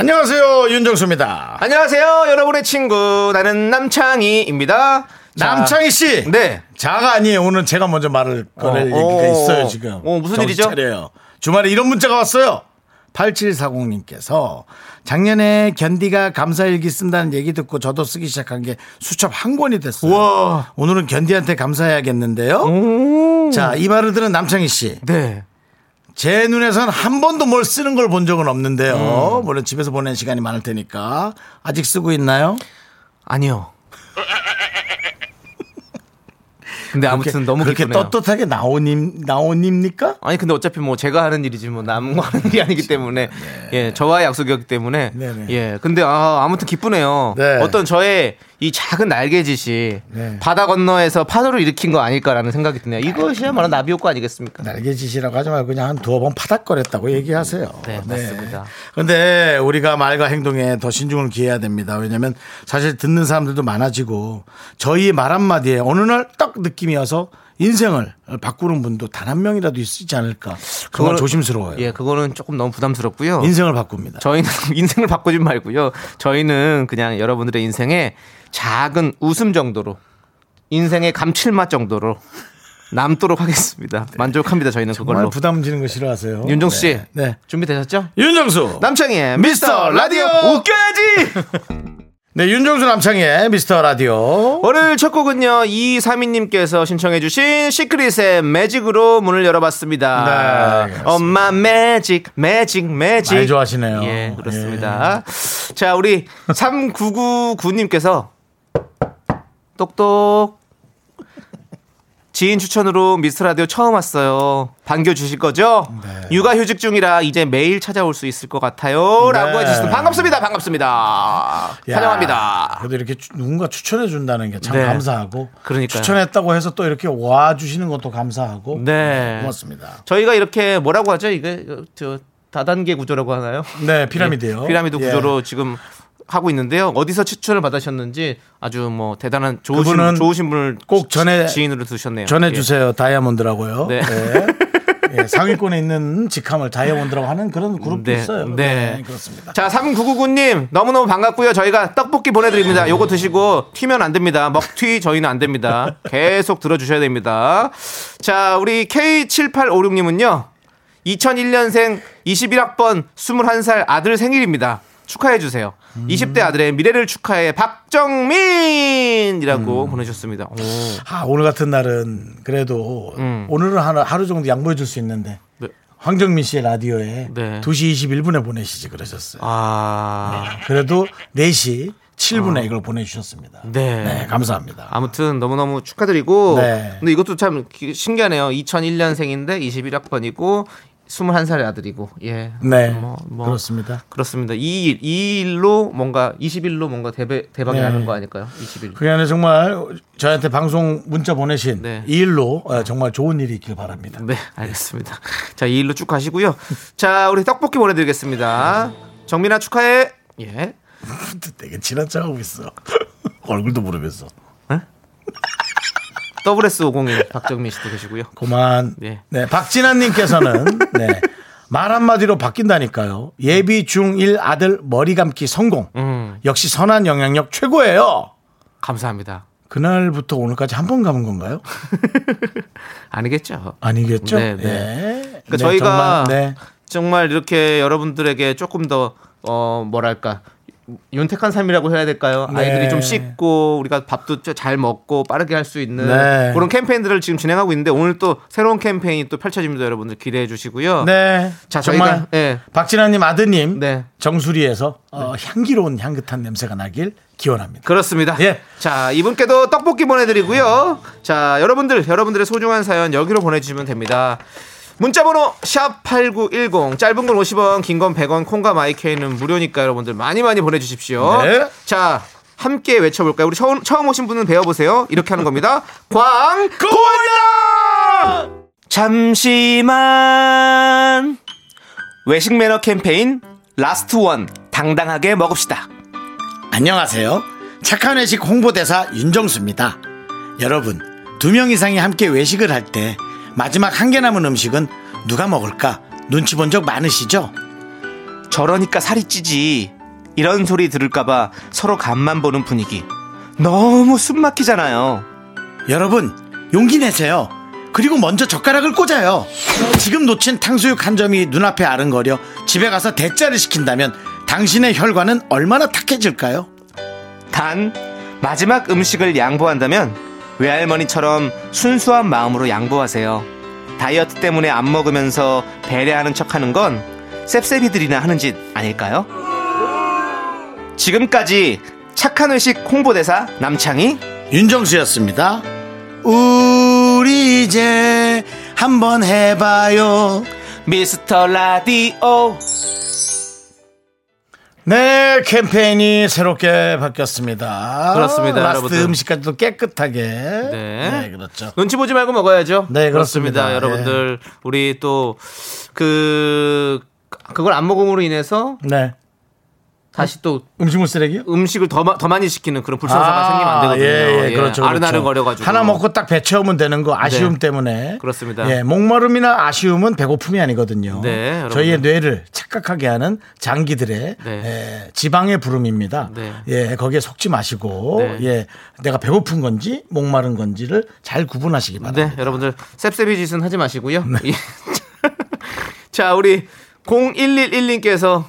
안녕하세요 윤정수입니다. 안녕하세요, 여러분의 친구 나는 남창희입니다. 자, 남창희 씨. 네. 자가 아니에요. 오늘 제가 먼저 말을 꺼낼 어, 얘기가 어, 있어요 어. 지금. 어, 무슨 일이죠? 차려요. 주말에 이런 문자가 왔어요. 8740님께서 작년에 견디가 감사일기 쓴다는 얘기 듣고 저도 쓰기 시작한 게 수첩 한 권이 됐어요. 우와. 오늘은 견디한테 감사해야겠는데요. 자, 이 말을 들은 남창희 씨. 네. 제 눈에선 한 번도 뭘 쓰는 걸 본 적은 없는데요. 음. 물론 집에서 보낸 시간이 많을 테니까. 아직 쓰고 있나요? 아니요. 근데 아무튼 너무 그렇게 기쁘네요. 떳떳하게 나오님, 나오닙니까? 아니 근데 어차피 뭐 제가 하는 일이지 뭐 남과 하는 일이 아니기 때문에 예 저와의 약속이었기 때문에 네 네. 예 근데 아 아무튼 기쁘네요 네. 어떤 저의 이 작은 날개짓이 네. 바다 건너에서 파도를 일으킨 거 아닐까라는 생각이 드네요 이것이야말로 나비 효과 아니겠습니까 날개짓이라고 하지 말고 그냥 한 두어 번 파닥거렸다고 얘기하세요. 네, 맞습니다. 근데 우리가 말과 행동에 더 신중을 기해야 됩니다. 왜냐면 사실 듣는 사람들도 많아지고 저희의 말 한마디에 어느 날 딱 느낌이 와서 인생을 바꾸는 분도 단 한 명이라도 있지 않을까. 그건 조심스러워요. 예 그거는 조금 너무 부담스럽고요 인생을 바꿉니다. 저희는 인생을 바꾸지 말고요 저희는 그냥 여러분들의 인생에 작은 웃음 정도로 인생의 감칠맛 정도로 남도록 하겠습니다 만족합니다 저희는 정말 그걸로 부담 지는 거 싫어하세요. 윤정수 씨 네. 네. 준비되셨죠? 윤정수. 남창희의 미스터 라디오. 웃겨야지 네, 윤정수 남창의 미스터 라디오. 오늘 첫 곡은요 이삼희님께서 신청해주신 시크릿의 매직으로 문을 열어봤습니다 네. 엄마 매직 매직 매직 많이 좋아하시네요. 예 그렇습니다 자 우리 3999님께서 똑똑 지인 추천으로 미스 라디오 처음 왔어요. 반겨 주실 거죠? 네. 육아 휴직 중이라 이제 매일 찾아올 수 있을 것 같아요. 라고 네. 해 주시면 반갑습니다. 반갑습니다. 야, 환영합니다. 그래도 이렇게 추- 누군가 추천해 준다는 게참 네. 감사하고. 그러니까요. 추천했다고 해서 또 이렇게 와 주시는 것도 감사하고. 네. 고맙습니다. 저희가 이렇게 뭐라고 하죠? 이게 저 다단계 구조라고 하나요? 네, 피라미드요. 예, 피라미드 예. 구조로 지금 하고 있는데요. 어디서 추천을 받으셨는지 아주 뭐 대단한 좋으신 그분은 좋으신 분을 꼭 전해- 지인으로 두셨네요. 전해 주세요. 다이아몬드라고요. 네. 네. 예, 상위권에 있는 직함을 다이아몬드라고 하는 그런 그룹도 네, 있어요. 네. 그렇습니다. 자, 3999님, 너무너무 반갑고요. 저희가 떡볶이 보내드립니다. 요거 드시고 튀면 안 됩니다. 먹튀 저희는 안 됩니다. 계속 들어주셔야 됩니다. 자, 우리 K7856님은요, 2001년생 21학번 21살 아들 생일입니다. 축하해주세요. 음. 20대 아들의 미래를 축하해 박정민이라고 보내주셨습니다. 오. 아, 오늘 같은 날은 그래도 음. 오늘은 하루, 하루 정도 양보해 줄 수 있는데 네. 황정민 씨의 라디오에 네. 2시 21분에 보내시지 그러셨어요. 아, 그래도 4시 7분에 이걸 보내주셨습니다. 네. 네, 감사합니다. 아무튼 너무너무 축하드리고 네. 근데 이것도 참 기- 신기하네요. 2001년생인데 21학번이고 21살의 아들이고 예. 네, 뭐, 뭐 그렇습니다. 그렇습니다. 이, 일, 이 일로 뭔가 20일로 뭔가 대배, 대박이 네. 나는 거 아닐까요? 20일. 그게 아니라 정말 저한테 방송 문자 보내신 네. 이 일로 어, 정말 좋은 일이 있길 바랍니다. 네, 알겠습니다. 자, 이 일로 쭉 가시고요. 자, 우리 떡볶이 보내 드리겠습니다. 정민아 축하해. 예. 되게 척하고 있어. 얼굴도 모르면서. WS501 박정민 씨도 계시고요. 그만. 네. 네. 박진아님께서는 네. 말 한마디로 바뀐다니까요. 예비 중1 아들 머리 감기 성공. 음, 역시 선한 영향력 최고예요. 감사합니다. 그날부터 오늘까지 한번 감은 건가요? 아니겠죠. 아니겠죠? 네, 네. 네. 그러니까 네, 저희가 정말, 네. 정말 이렇게 여러분들에게 조금 더 어, 뭐랄까 윤택한 삶이라고 해야 될까요? 네. 아이들이 좀 씻고 우리가 밥도 좀잘 먹고 빠르게 할 수 있는 네. 그런 캠페인들을 지금 진행하고 있는데 오늘 또 새로운 캠페인이 또 펼쳐집니다. 여러분들 기대해 주시고요. 네. 자, 정말 저희가 예. 박진아님 아드님 네. 정수리에서 어, 향기로운 향긋한 냄새가 나길 기원합니다. 그렇습니다. 예. 자, 이분께도 떡볶이 보내드리고요. 자, 여러분들, 여러분들의 소중한 사연 여기로 보내주시면 됩니다. 문자번호 샵 8910 짧은 건 50원 긴 건 100원 콩과 마이케이는 무료니까 여러분들 많이 많이 보내주십시오. 네. 자 함께 외쳐볼까요? 우리 처음, 처음 오신 분은 배워보세요. 이렇게 하는 겁니다. 광고나 잠시만. 외식 매너 캠페인 last one. 당당하게 먹읍시다. 안녕하세요. 착한 외식 홍보대사 윤정수입니다. 여러분, 두 명 이상이 함께 외식을 할때 마지막 한 개 남은 음식은 누가 먹을까 눈치 본 적 많으시죠? 저러니까 살이 찌지. 이런 소리 들을까봐 서로 간만 보는 분위기. 너무 숨 막히잖아요. 여러분, 용기 내세요. 그리고 먼저 젓가락을 꽂아요. 지금 놓친 탕수육 한 점이 눈앞에 아른거려 집에 가서 대짜를 시킨다면 당신의 혈관은 얼마나 탁해질까요? 단, 마지막 음식을 양보한다면 외할머니처럼 순수한 마음으로 양보하세요. 다이어트 때문에 안 먹으면서 배려하는 척 하는 건 셉셉이들이나 하는 짓 아닐까요? 지금까지 착한 의식 홍보대사 남창희 윤정수였습니다. 우리 이제 한번 해봐요. 미스터 라디오 네, 캠페인이 새롭게 바뀌었습니다. 그렇습니다, last 여러분들. 음식까지도 깨끗하게. 네. 네, 그렇죠. 눈치 보지 말고 먹어야죠. 네, 그렇습니다. 여러분들 우리 또 그 그걸 안 먹음으로 인해서 네. 다시 또 음식물 쓰레기요? 음식을 더, 마- 더 많이 시키는 그런 불상사가 생기면 안 되거든요. 예, 예, 그렇죠. 아른아른 그렇죠. 거려가지고 하나 먹고 딱 배 채우면 되는 거 아쉬움 네. 때문에. 그렇습니다. 예, 목마름이나 아쉬움은 배고픔이 아니거든요. 네, 여러분들. 저희의 뇌를 착각하게 하는 장기들의 네. 예, 지방의 부름입니다. 네. 예, 거기에 속지 마시고 네. 예, 내가 배고픈 건지 목마른 건지를 잘 구분하시기 바랍니다. 네, 여러분들 셉셉이 짓은 하지 마시고요. 네. 예. 자, 우리 0111님께서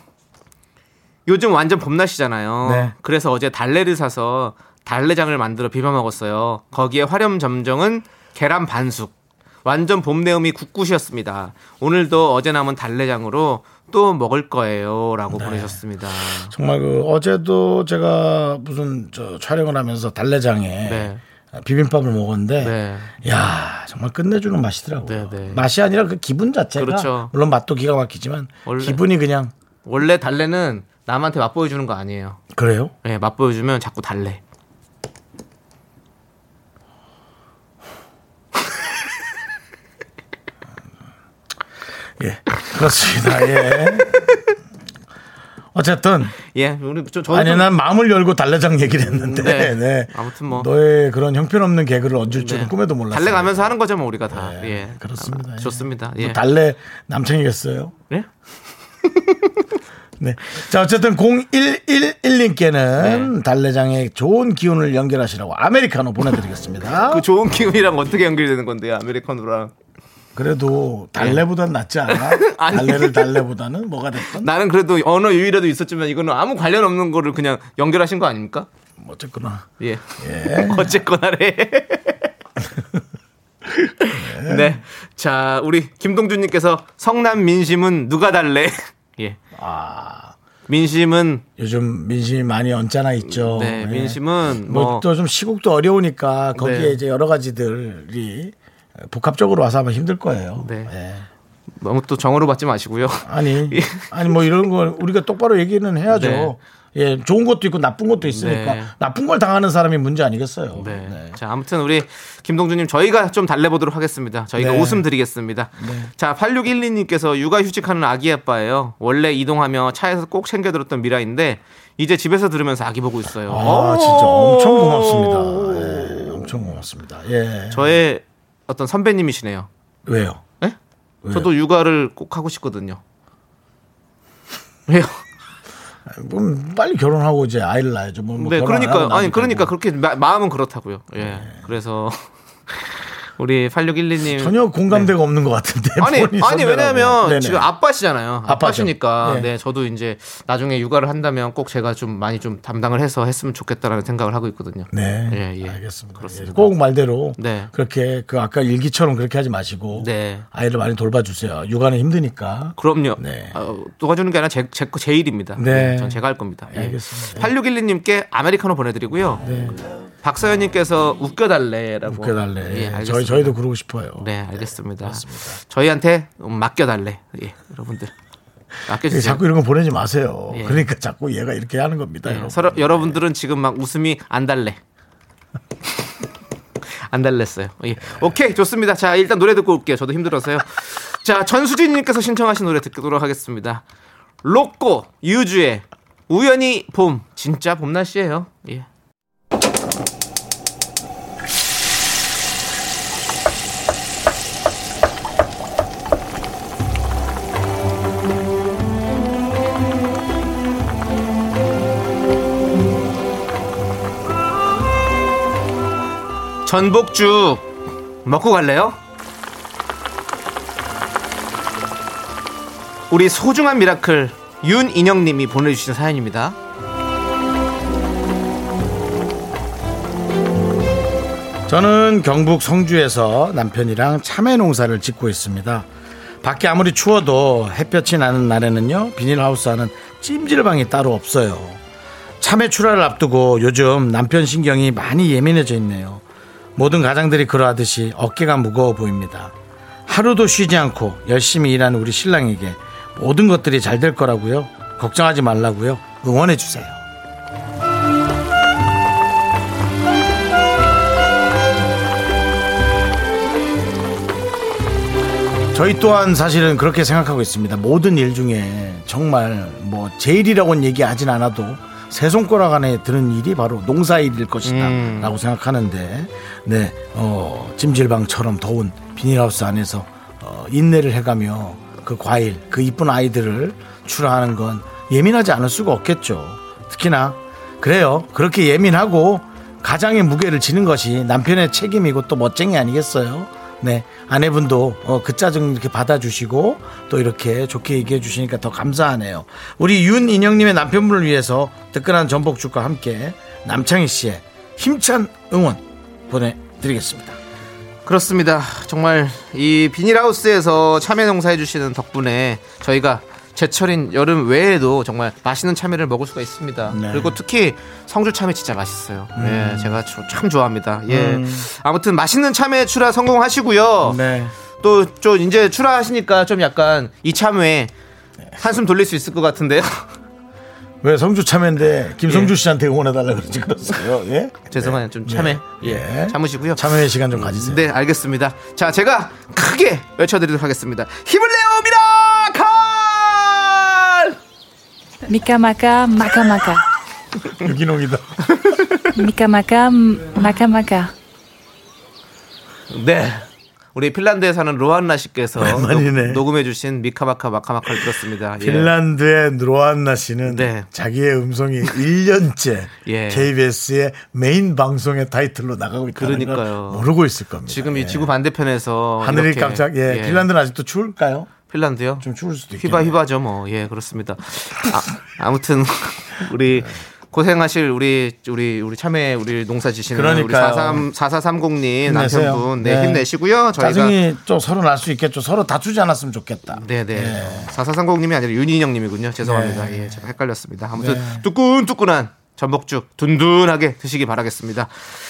요즘 완전 봄날씨잖아요. 네. 그래서 어제 달래를 사서 달래장을 만들어 비벼 먹었어요. 거기에 활염 점정은 계란 반숙. 완전 봄 내음이 굳굳이었습니다. 오늘도 어제 남은 달래장으로 또 먹을 거예요라고 네. 보내셨습니다. 정말 그 어제도 제가 무슨 저 촬영을 하면서 달래장에 네. 비빔밥을 먹었는데 네. 야 정말 끝내주는 맛이더라고요. 네, 네. 맛이 아니라 그 기분 자체가 그렇죠. 물론 맛도 기가 막히지만 원래- 기분이 그냥 원래 달래는 남한테 맛보여 주는 거 아니에요. 그래요. 예, 맛보여 주면 자꾸 달래. 예 그렇습니다. 예. 어쨌든 예, 우리 저 아니 좀- 난 마음을 열고 달래장 얘기를 했는데 네. 네. 아무튼 뭐. 너의 그런 형편없는 개그를 얹을 줄은 네. 꿈에도 몰랐어요. 달래 가면서 하는 거죠, 뭐 우리가 다. 네, 예. 그렇습니다. 아, 예. 좋습니다. 뭐 예. 달래 남창이겠어요. 네? 네. 자, 어쨌든 0111님께는 네. 달래장의 좋은 기운을 연결하시라고 아메리카노 보내드리겠습니다. 그 좋은 기운이랑 어떻게 연결되는 건데요, 아메리카노랑? 그래도 달래보단 낫지 않아? 달래를 달래보다는 뭐가 됐든 나는 그래도 언어 유희라도 있었지만 이거는 아무 관련 없는 거를 그냥 연결하신 거 아닙니까? 뭐 어쨌거나 예. 어쨌거나래. 네. 자, 우리 김동준님께서 성남 민심은 누가 달래? 예. 아 민심은 요즘 민심이 많이 언짢아 있죠. 네, 예. 민심은 뭐뭐또 좀 시국도 어려우니까 거기에 네. 이제 여러 가지들이 복합적으로 와서 아마 힘들 거예요. 네. 예. 너무 또 정으로 받지 마시고요. 아니, 아니 뭐 이런 걸 우리가 똑바로 얘기는 해야죠. 네. 예, 좋은 것도 있고 나쁜 것도 있으니까 네. 나쁜 걸 당하는 사람이 문제 아니겠어요. 네. 네. 자, 아무튼 우리 김동준님 저희가 좀 달래보도록 하겠습니다. 저희가 네. 웃음 드리겠습니다. 자, 8612님께서 육아휴직하는 아기 아빠예요. 원래 이동하며 차에서 꼭 챙겨 들었던 미라인데 이제 집에서 들으면서 아기 보고 있어요. 아, 진짜 엄청 고맙습니다. 예, 엄청 고맙습니다. 예. 저의 어떤 선배님이시네요. 왜요? 예? 왜요? 저도 육아를 꼭 하고 싶거든요. 왜요? 그럼 빨리 결혼하고 이제 아이를 낳아야죠. 뭐, 뭐 네, 그러니까 아니 그러니까 뭐. 그렇게 마, 마음은 그렇다고요. 예. 그래서 우리 8612님 전혀 공감대가 없는 것 같은데. 네. 아니 아니. 왜냐하면 네네. 지금 아빠시잖아요. 아빠시니까 예. 네 저도 이제 나중에 육아를 한다면 꼭 제가 좀 많이 좀 담당을 해서 했으면 좋겠다라는 생각을 하고 있거든요. 네, 예, 예. 알겠습니다. 그렇습니다. 예, 꼭 말대로 네. 그렇게 그 아까 일기처럼 그렇게 하지 마시고 네. 아이를 많이 돌봐주세요. 육아는 힘드니까. 그럼요. 네. 어, 도와주는 게 아니라 제, 제, 거- 제 일입니다. 네. 네, 전 제가 할 겁니다. 예. 알겠습니다. 8612님께 아메리카노 보내드리고요. 네. 박서연님께서 웃겨달래라고. 웃겨달래. 예. 저희 저희도 그러고 싶어요. 네, 알겠습니다. 저희한테 맡겨달래. 예, 여러분들. 예, 맡겨주세요. 자꾸 이런 거 보내지 마세요. 예. 그러니까 자꾸 얘가 이렇게 하는 겁니다. 예, 여러분. 서로, 여러분들은 지금 막 웃음이 안 달래. 안 달랬어요. 예. 오케이, 좋습니다. 자, 일단 노래 듣고 올게요. 저도 힘들어서요. 자, 전수진님께서 신청하신 노래 듣도록 하겠습니다. 로꼬, 유주의 우연히 봄. 진짜 봄 날씨예요. 예. 전복죽 먹고 갈래요? 우리 소중한 미라클 윤인영님이 보내주신 사연입니다. 저는 경북 성주에서 남편이랑 참외 농사를 짓고 있습니다. 밖에 아무리 추워도 햇볕이 나는 날에는요 비닐하우스 안은 찜질방이 따로 없어요. 참외 출하를 앞두고 요즘 남편 신경이 많이 예민해져 있네요. 모든 가장들이 그러하듯이 어깨가 무거워 보입니다. 하루도 쉬지 않고 열심히 일하는 우리 신랑에게 모든 것들이 잘 될 거라고요. 걱정하지 말라고요. 응원해 주세요. 저희 또한 사실은 그렇게 생각하고 있습니다. 모든 일 중에 정말 뭐 제일이라고는 얘기하진 않아도 세 손가락 안에 드는 일이 바로 농사일일 것이다 음. 라고 생각하는데 네, 어, 찜질방처럼 더운 비닐하우스 안에서 어, 인내를 해가며 그 과일, 그 이쁜 아이들을 출하하는 건 예민하지 않을 수가 없겠죠. 특히나 그래요. 그렇게 예민하고 가장의 무게를 지는 것이 남편의 책임이고 또 멋쟁이 아니겠어요? 네. 아내분도 어, 그 짜증 이렇게 받아주시고 또 이렇게 좋게 얘기해 주시니까 더 감사하네요. 우리 윤인영님의 남편분을 위해서 뜨끈한 전복죽과 함께 남창희 씨의 힘찬 응원 보내드리겠습니다. 그렇습니다. 정말 이 비닐하우스에서 참외 농사해 주시는 덕분에 저희가 제철인 여름 외에도 정말 맛있는 참외를 먹을 수가 있습니다. 네. 그리고 특히 성주 참외 진짜 맛있어요. 음. 예, 제가 저- 참 좋아합니다. 예. 아무튼 맛있는 참외 출하 성공하시고요. 네. 또좀 이제 출하하시니까 좀 약간 이 참외 한숨 돌릴 수 있을 것 같은데요. 왜 성주 참외인데 김성주 씨한테 응원해달라 그러지 그랬어요. 예? 죄송해요. 좀 참외. 예. 예. 참으시고요. 참회 시간 좀 가지세요. 네, 알겠습니다. 자, 제가 크게 외쳐드리도록 하겠습니다. 힘을 내요, Miracle! 미카마카 마카마카 유기농이다. 미카마카 마카마카 네. 우리 핀란드에 사는 로한나 씨께서 오랜만이네. 녹음해 주신 미카마카 마카마카를 들었습니다. 예. 핀란드의 로안나 씨는 네. 자기의 음성이 1년째 예. KBS의 메인 방송의 타이틀로 나가고 있다는 걸 그러니까요. 모르고 있을 겁니다. 지금 예. 이 지구 반대편에서 하늘이 이렇게, 깜짝 예. 핀란드는 아직도 추울까요? 핀란드요? 좀 추울 수도 hyvä 있겠네요. hyvä죠 뭐. 예, 그렇습니다. 아, 아무튼 우리 고생하실 우리 우리 우리 참외 우리 농사 지으시는 우리 그러니까요. 43 4430님 힘내세요. 남편분 네, 네. 힘내시고요. 저희가 짜증이 좀 서로 날 수 있겠죠. 서로 다투지 않았으면 좋겠다. 네네. 예. 4430님이 아니라 윤인영 님이군요. 죄송합니다. 네. 예, 제가 헷갈렸습니다. 아무튼 네. 뜨끈뜨끈한 전복죽 든든하게 드시기 바라겠습니다.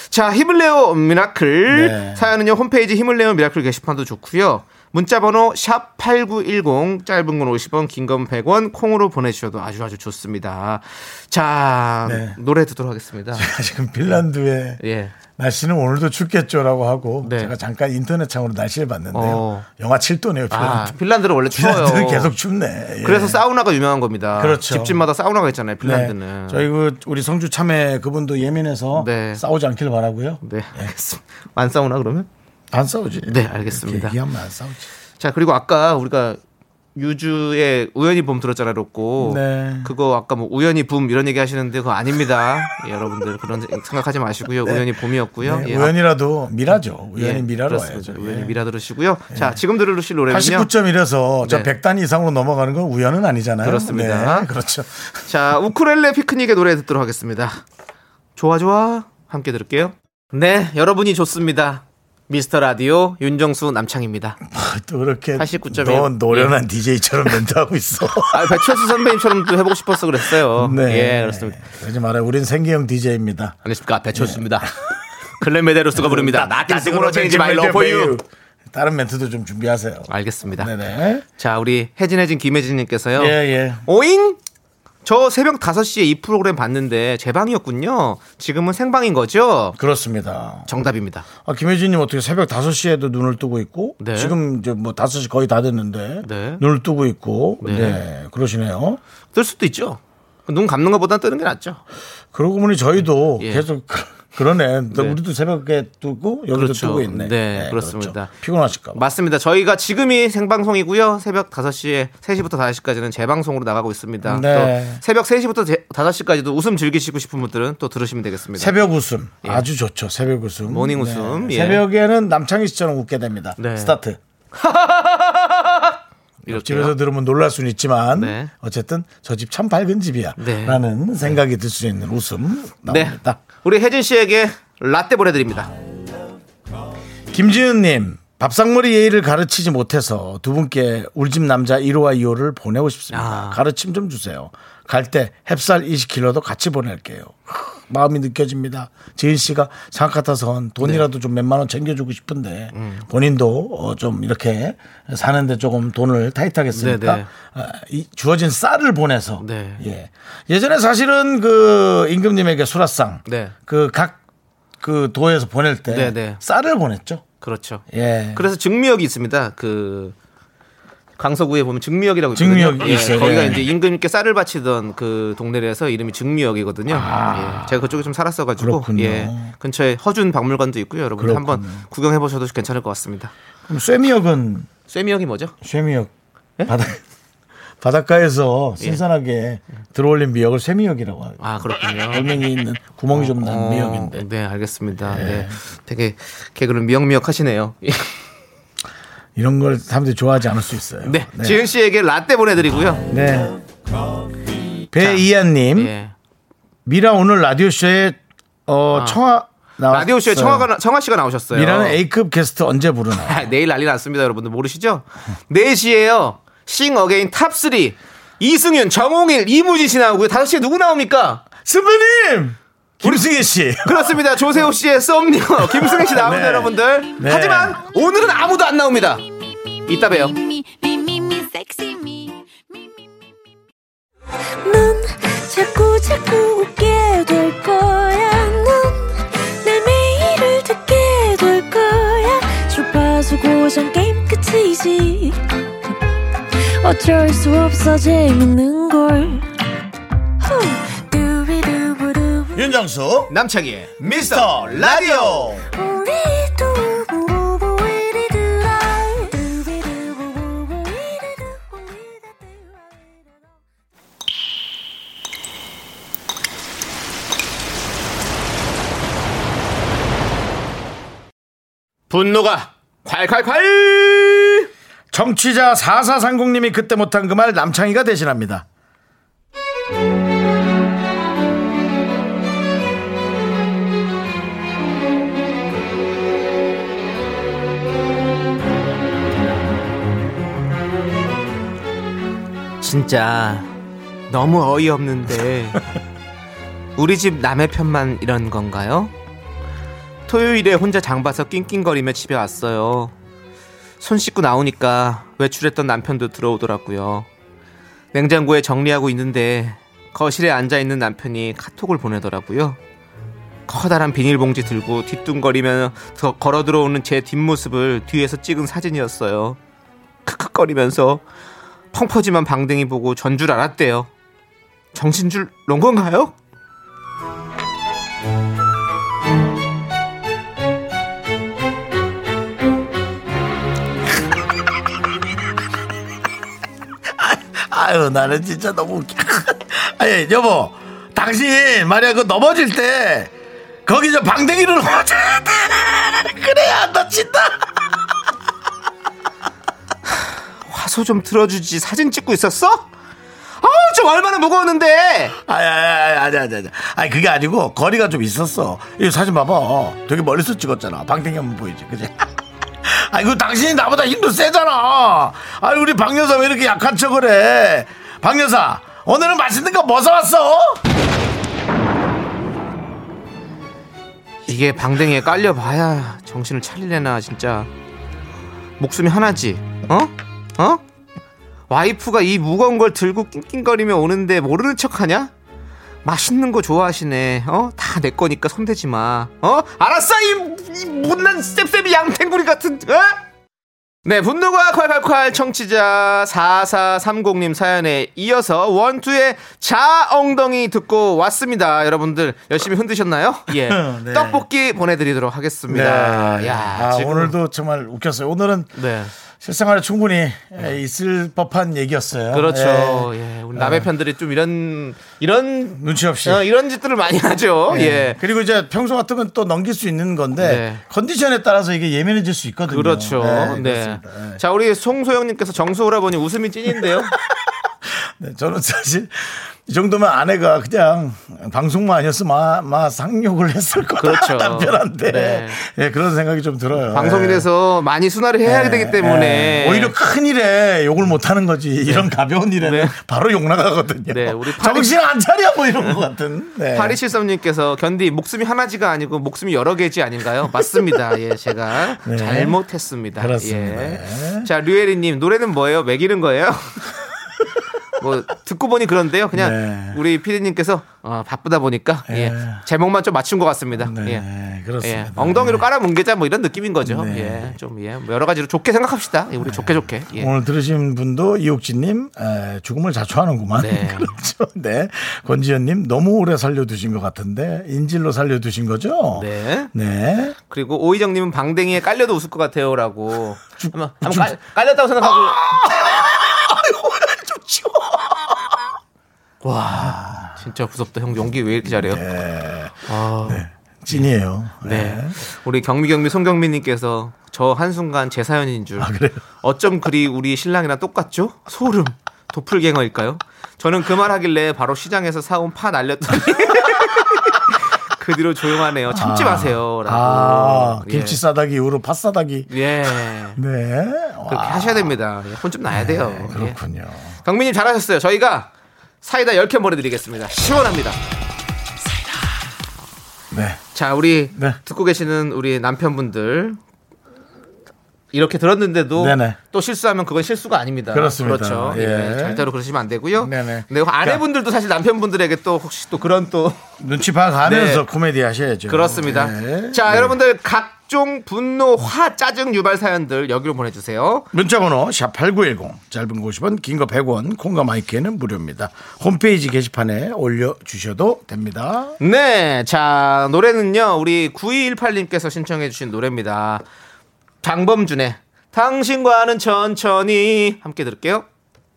자, 힘을 내요 Miracle. 네. 사연은요, 홈페이지 힘을 내요 Miracle 게시판도 좋고요 문자번호 샵 8910 짧은 건 50원, 긴 건 100원, 콩으로 보내주셔도 아주 아주 좋습니다. 자, 네. 노래 듣도록 하겠습니다. 지금 핀란드의 예. 날씨는 오늘도 춥겠죠라고 하고 네. 제가 잠깐 인터넷 창으로 날씨를 봤는데요. 어. 영하 7도네요. 아, 핀란드. 핀란드는 원래 추워요. 핀란드는 계속 춥네. 예. 그래서 사우나가 유명한 겁니다. 그렇죠. 집집마다 사우나가 있잖아요, 핀란드는. 네. 저희 그 우리 성주 참외 그분도 예민해서 네. 싸우지 않길 바라고요. 네, 알겠습니다. 안 싸우나 그러면? 안 싸우지. 네, 알겠습니다. 얘기하면 안 싸우지. 자, 그리고 아까 우리가 유주의 우연히 봄 들었잖아요, 로꼬. 네. 그거 아까 뭐 우연히 붐 이런 얘기 하시는데 그거 아닙니다. 예, 여러분들 그런 생각하지 마시고요. 우연히 봄이었고요. 네, 예, 우연이라도 미라죠. 우연히 예, 미라로. 와야죠. 우연히 예. 미라 들으시고요. 자, 지금 들으실 노래는요. 89점이라서 저 네. 100단 이상으로 넘어가는 건 우연은 아니잖아요. 그렇습니다. 네, 그렇죠. 자, 우쿨렐레 피크닉의 노래 듣도록 하겠습니다. 좋아 좋아 함께 들을게요. 네, 여러분이 좋습니다. 미스터 라디오 윤정수 남창희입니다. 또 그렇게 89.1. 너 노련한 DJ처럼 멘트하고 있어. 아, 배철수 선배님처럼 또 해보고 싶어서 그랬어요. 예, 그렇습니다. 그러지 말아요. 우린 생계형 DJ입니다. 안녕하십니까. 배철수입니다. 글렌 메데이로스가 부릅니다. Nothing's Gonna Change My Love For You. 다른 멘트도 좀 준비하세요. 알겠습니다. 네네. 자, 우리 혜진혜진 김혜진님께서요. 예, 예. 오잉? 저 새벽 5시에 이 프로그램 봤는데 제 방이었군요. 지금은 생방인 거죠? 그렇습니다. 정답입니다. 아, 김혜진님 어떻게 새벽 5시에도 눈을 뜨고 있고 네. 지금 이제 뭐 5시 거의 다 됐는데 네. 눈을 뜨고 있고 네. 네. 그러시네요. 뜰 수도 있죠. 눈 감는 것보다 뜨는 게 낫죠. 그러고 보니 저희도 예. 계속 그러네. 네. 우리도 새벽에 뜨고 여기도 그렇죠. 뜨고 있네. 네, 그렇습니다. 그렇죠. 피곤하실까 봐. 맞습니다. 저희가 지금이 생방송이고요. 새벽 5시에 3시부터 5시까지는 재방송으로 나가고 있습니다. 네. 또 새벽 3시부터 5시까지도 웃음 즐기시고 싶은 분들은 또 들으시면 되겠습니다. 새벽 웃음 아주 좋죠. 새벽 웃음. 예. morning 웃음, 네. 예. 새벽에는 남창희 씨처럼 웃게 됩니다. 네. 스타트. 집에서 들으면 놀랄 수는 있지만 네. 어쨌든 저 집 참 밝은 집이야. 네. 라는 생각이 들 수 있는 웃음 네. 나옵니다. 우리 혜진 씨에게 라떼 보내드립니다. 김지은님 밥상머리 예의를 가르치지 못해서 두 분께 우리 집 남자 1호와 2호를 보내고 싶습니다. 아. 가르침 좀 주세요. 갈 때 햅쌀 20kg도 같이 보낼게요. 마음이 느껴집니다. 지은 씨가 생각 같아선 돈이라도 좀 몇만 원 챙겨주고 싶은데 본인도 어, 좀 이렇게 사는데 조금 돈을 타이트하게 쓰니까 네, 네. 아, 이 주어진 쌀을 보내서 네. 예. 예전에 사실은 그 임금님에게 수라상 네. 그각그 도에서 보낼 때 네, 네. 쌀을 보냈죠. 그렇죠. 예. 그래서 증미역이 있습니다. 그 강서구에 보면 증미역이라고 증미역 있거든요. 예, 있어요. 거기가 예. 이제 임금님께 쌀을 바치던 그 동네라서 이름이 증미역이거든요. 예, 제가 그쪽에 좀 살았어가지고 아. 그렇군요. 예, 근처에 허준 박물관도 있고요. 여러분. 한번 구경해 보셔도 괜찮을 것 같습니다. 그럼 쇠미역은 쇠미역이 뭐죠? 쇠미역 예? 바닷 바닷가에서 신선하게 들어올린 미역을 쇠미역이라고 하죠. 아 그렇군요. 돌멩이 있는 구멍이 좀난 어, 미역인데 네, 알겠습니다. 네. 되게 개그를 미역미역 하시네요. 이런 걸 사람들이 좋아하지 않을 수 있어요. 네. 지은 씨에게 라떼 보내드리고요. 네. 배이한님 예. 미라 오늘 라디오 쇼에 어 청하 나왔어요. 라디오 쇼에 청하가 청하 씨가 나오셨어요. 미라는 A급 게스트 언제 부르나요? 아, 내일 난리 났습니다, 여러분들 모르시죠? 4시에요. 싱어게인 top 3 이승윤, 정홍일, 이무진 씨 나오고요. 5시에 누구 나옵니까? 선배님 김승혜 씨. 그렇습니다. 조세호 씨의 썸녀 김승혜 씨 나옵니다, 네. 여러분들. 네. 하지만 오늘은 아무도 안 나옵니다. 이따 봬요. Me, me, me, me, sexy me. Me, me, me. 넌 자꾸 자꾸 웃게 될 거야. 넌내 매일을 듣게 될 거야. 주파수 고정 게임 끝이지. 어쩔 수 없어 재밌는 걸. 윤정수 남창희의 미스터 라디오. 분노가 콸콸콸! 정취자 4430님이 그때 못한 그 말 남창희가 대신합니다. 진짜 너무 어이없는데 우리 집 남의 편만 이런 건가요? 토요일에 혼자 장 봐서 낑낑거리며 집에 왔어요. 손 씻고 나오니까 외출했던 남편도 들어오더라고요. 냉장고에 정리하고 있는데 거실에 앉아 있는 남편이 카톡을 보내더라고요. 커다란 비닐봉지 들고 뒤뚱거리며 더 걸어 들어오는 제 뒷모습을 뒤에서 찍은 사진이었어요. 크크거리면서 펑퍼짐한 방댕이 보고 전 줄 알았대요. 정신줄 놓은 건가요? 아유 나는 진짜 너무. 아니 여보 당신 말이야 그 넘어질 때 거기 저 방댕이를. 그래야 안 다친다. 화소 좀 들어주지 사진 찍고 있었어? 아우 좀 얼마나 무거웠는데 아니, 아니, 아니, 아니, 아니, 아니. 아니, 그게 아니고, 거리가 좀 있었어. 이 사진 봐봐. 되게 멀리서 찍었잖아. 방탱이 한번 보이지, 그지? 아니, 그 당신이 나보다 힘도 세잖아. 아니, 우리 박 여사 왜 이렇게 약한 척을 해? 박 여사, 오늘은 맛있는 거 뭐 사왔어? 이게 방댕이에 깔려봐야 정신을 차리려나 진짜 목숨이 하나지 어? 어? 와이프가 이 무거운 걸 들고 낑낑거리며 오는데 모르는 척하냐? 맛있는 거 좋아하시네 어? 다 내 거니까 손대지 마 어? 알았어 이, 이 못난 쌤쌤이 양탱구리 같은 어? 네, 분노가 콸콸콸 청취자 4430님 사연에 이어서 원투의 자엉덩이 듣고 왔습니다. 여러분들 열심히 흔드셨나요? 예. 네. 떡볶이 보내드리도록 하겠습니다. 야, 아, 오늘도 정말 웃겼어요. 오늘은 네. 실생활에 충분히 에, 있을 법한 얘기였어요. 그렇죠. 예. 예. 우리 남의 편들이 좀 이런, 이런, 눈치 없이. 어, 이런 짓들을 많이 하죠. 예. 예. 그리고 이제 평소 건또 넘길 수 있는 건데 네. 컨디션에 따라서 이게 예민해질 수 있거든요. 그렇죠. 네. 네. 예. 자, 우리 송소영님께서 정수 오라버니 웃음이 찐인데요. 네, 저는 사실 이 정도면 아내가 그냥 방송만 아니었으면 마, 마 상욕을 했을 거다 그렇죠. 남편한테 네. 예, 그런 생각이 좀 들어요. 방송인에서 많이 순화를 해야 예. 되기 때문에. 예. 오히려 큰 일에 욕을 못 하는 거지 이런 가벼운 일에는 네. 바로 욕 나가거든요. 네, 우리 파리- 정신 안 차려 뭐 이런 것 같은. 네. 8273님께서 견디 목숨이 하나지가 아니고 목숨이 여러 개지 아닌가요? 맞습니다. 예, 제가 네. 잘못했습니다. 그렇습니다. 예. 네. 자, 류혜리님 노래는 뭐예요? 매기는 거예요? 뭐 듣고 보니 그런데요. 그냥 네. 우리 피디님께서 어, 바쁘다 보니까 예. 예. 제목만 좀 맞춘 것 같습니다. 네, 예. 그렇습니다. 예. 엉덩이로 깔아 뭉개자 뭐 이런 느낌인 거죠. 네. 예. 좀 예. 뭐 여러 가지로 좋게 생각합시다. 예, 우리 좋게 좋게. 예. 오늘 들으신 분도 이옥진님 에, 죽음을 자초하는구만. 네. 그렇죠. 네. 권지현님 너무 오래 살려두신 것 같은데 인질로 살려두신 거죠? 네. 네. 그리고 오희정님은 방댕이에 깔려도 웃을 것 같아요라고. 한번, 한번 깔, 깔렸다고 생각하고. 좀 치워. 와, 진짜 무섭다. 형 연기 왜 이렇게 잘해요? 아, 네. 찐이에요. 네. 우리 경미경미 송경민님께서 저 한순간 제 사연인 줄. 아, 그래요? 어쩜 그리 우리 신랑이랑 똑같죠? 소름. 도플갱어일까요? 저는 그 말 하길래 바로 시장에서 사온 파 날렸더니 그 뒤로 조용하네요. 참지 마세요. 라고. 아, 예. 김치 싸다기 이후로 팥 싸다기. 예. 네. 그렇게 하셔야 됩니다. 예, 혼좀 나야 돼요. 예. 그렇군요. 경민님 잘하셨어요. 저희가 사이다 10캔 보내드리겠습니다. 시원합니다. 네. 자, 우리 네. 듣고 계시는 우리 남편분들 이렇게 들었는데도 네네. 또 실수하면 그건 실수가 아닙니다. 그렇습니다. 그렇죠. 예. 예. 절대로 그러시면 안 되고요. 네네. 근데 아내분들도 사실 남편분들에게 또 혹시 또 그런 또 눈치 봐가면서 네. 코미디 하셔야죠. 그렇습니다. 네. 자, 네. 여러분들 각종 분노, 화, 짜증 유발 사연들 여기로 보내주세요. 문자번호 샵8910 짧은 거 50원 긴 거 100원 콩과 마이크는 무료입니다. 홈페이지 게시판에 올려주셔도 됩니다. 네, 자 노래는요 우리 9218님께서 신청해주신 노래입니다. 장범준의 당신과는 천천히 함께 들을게요.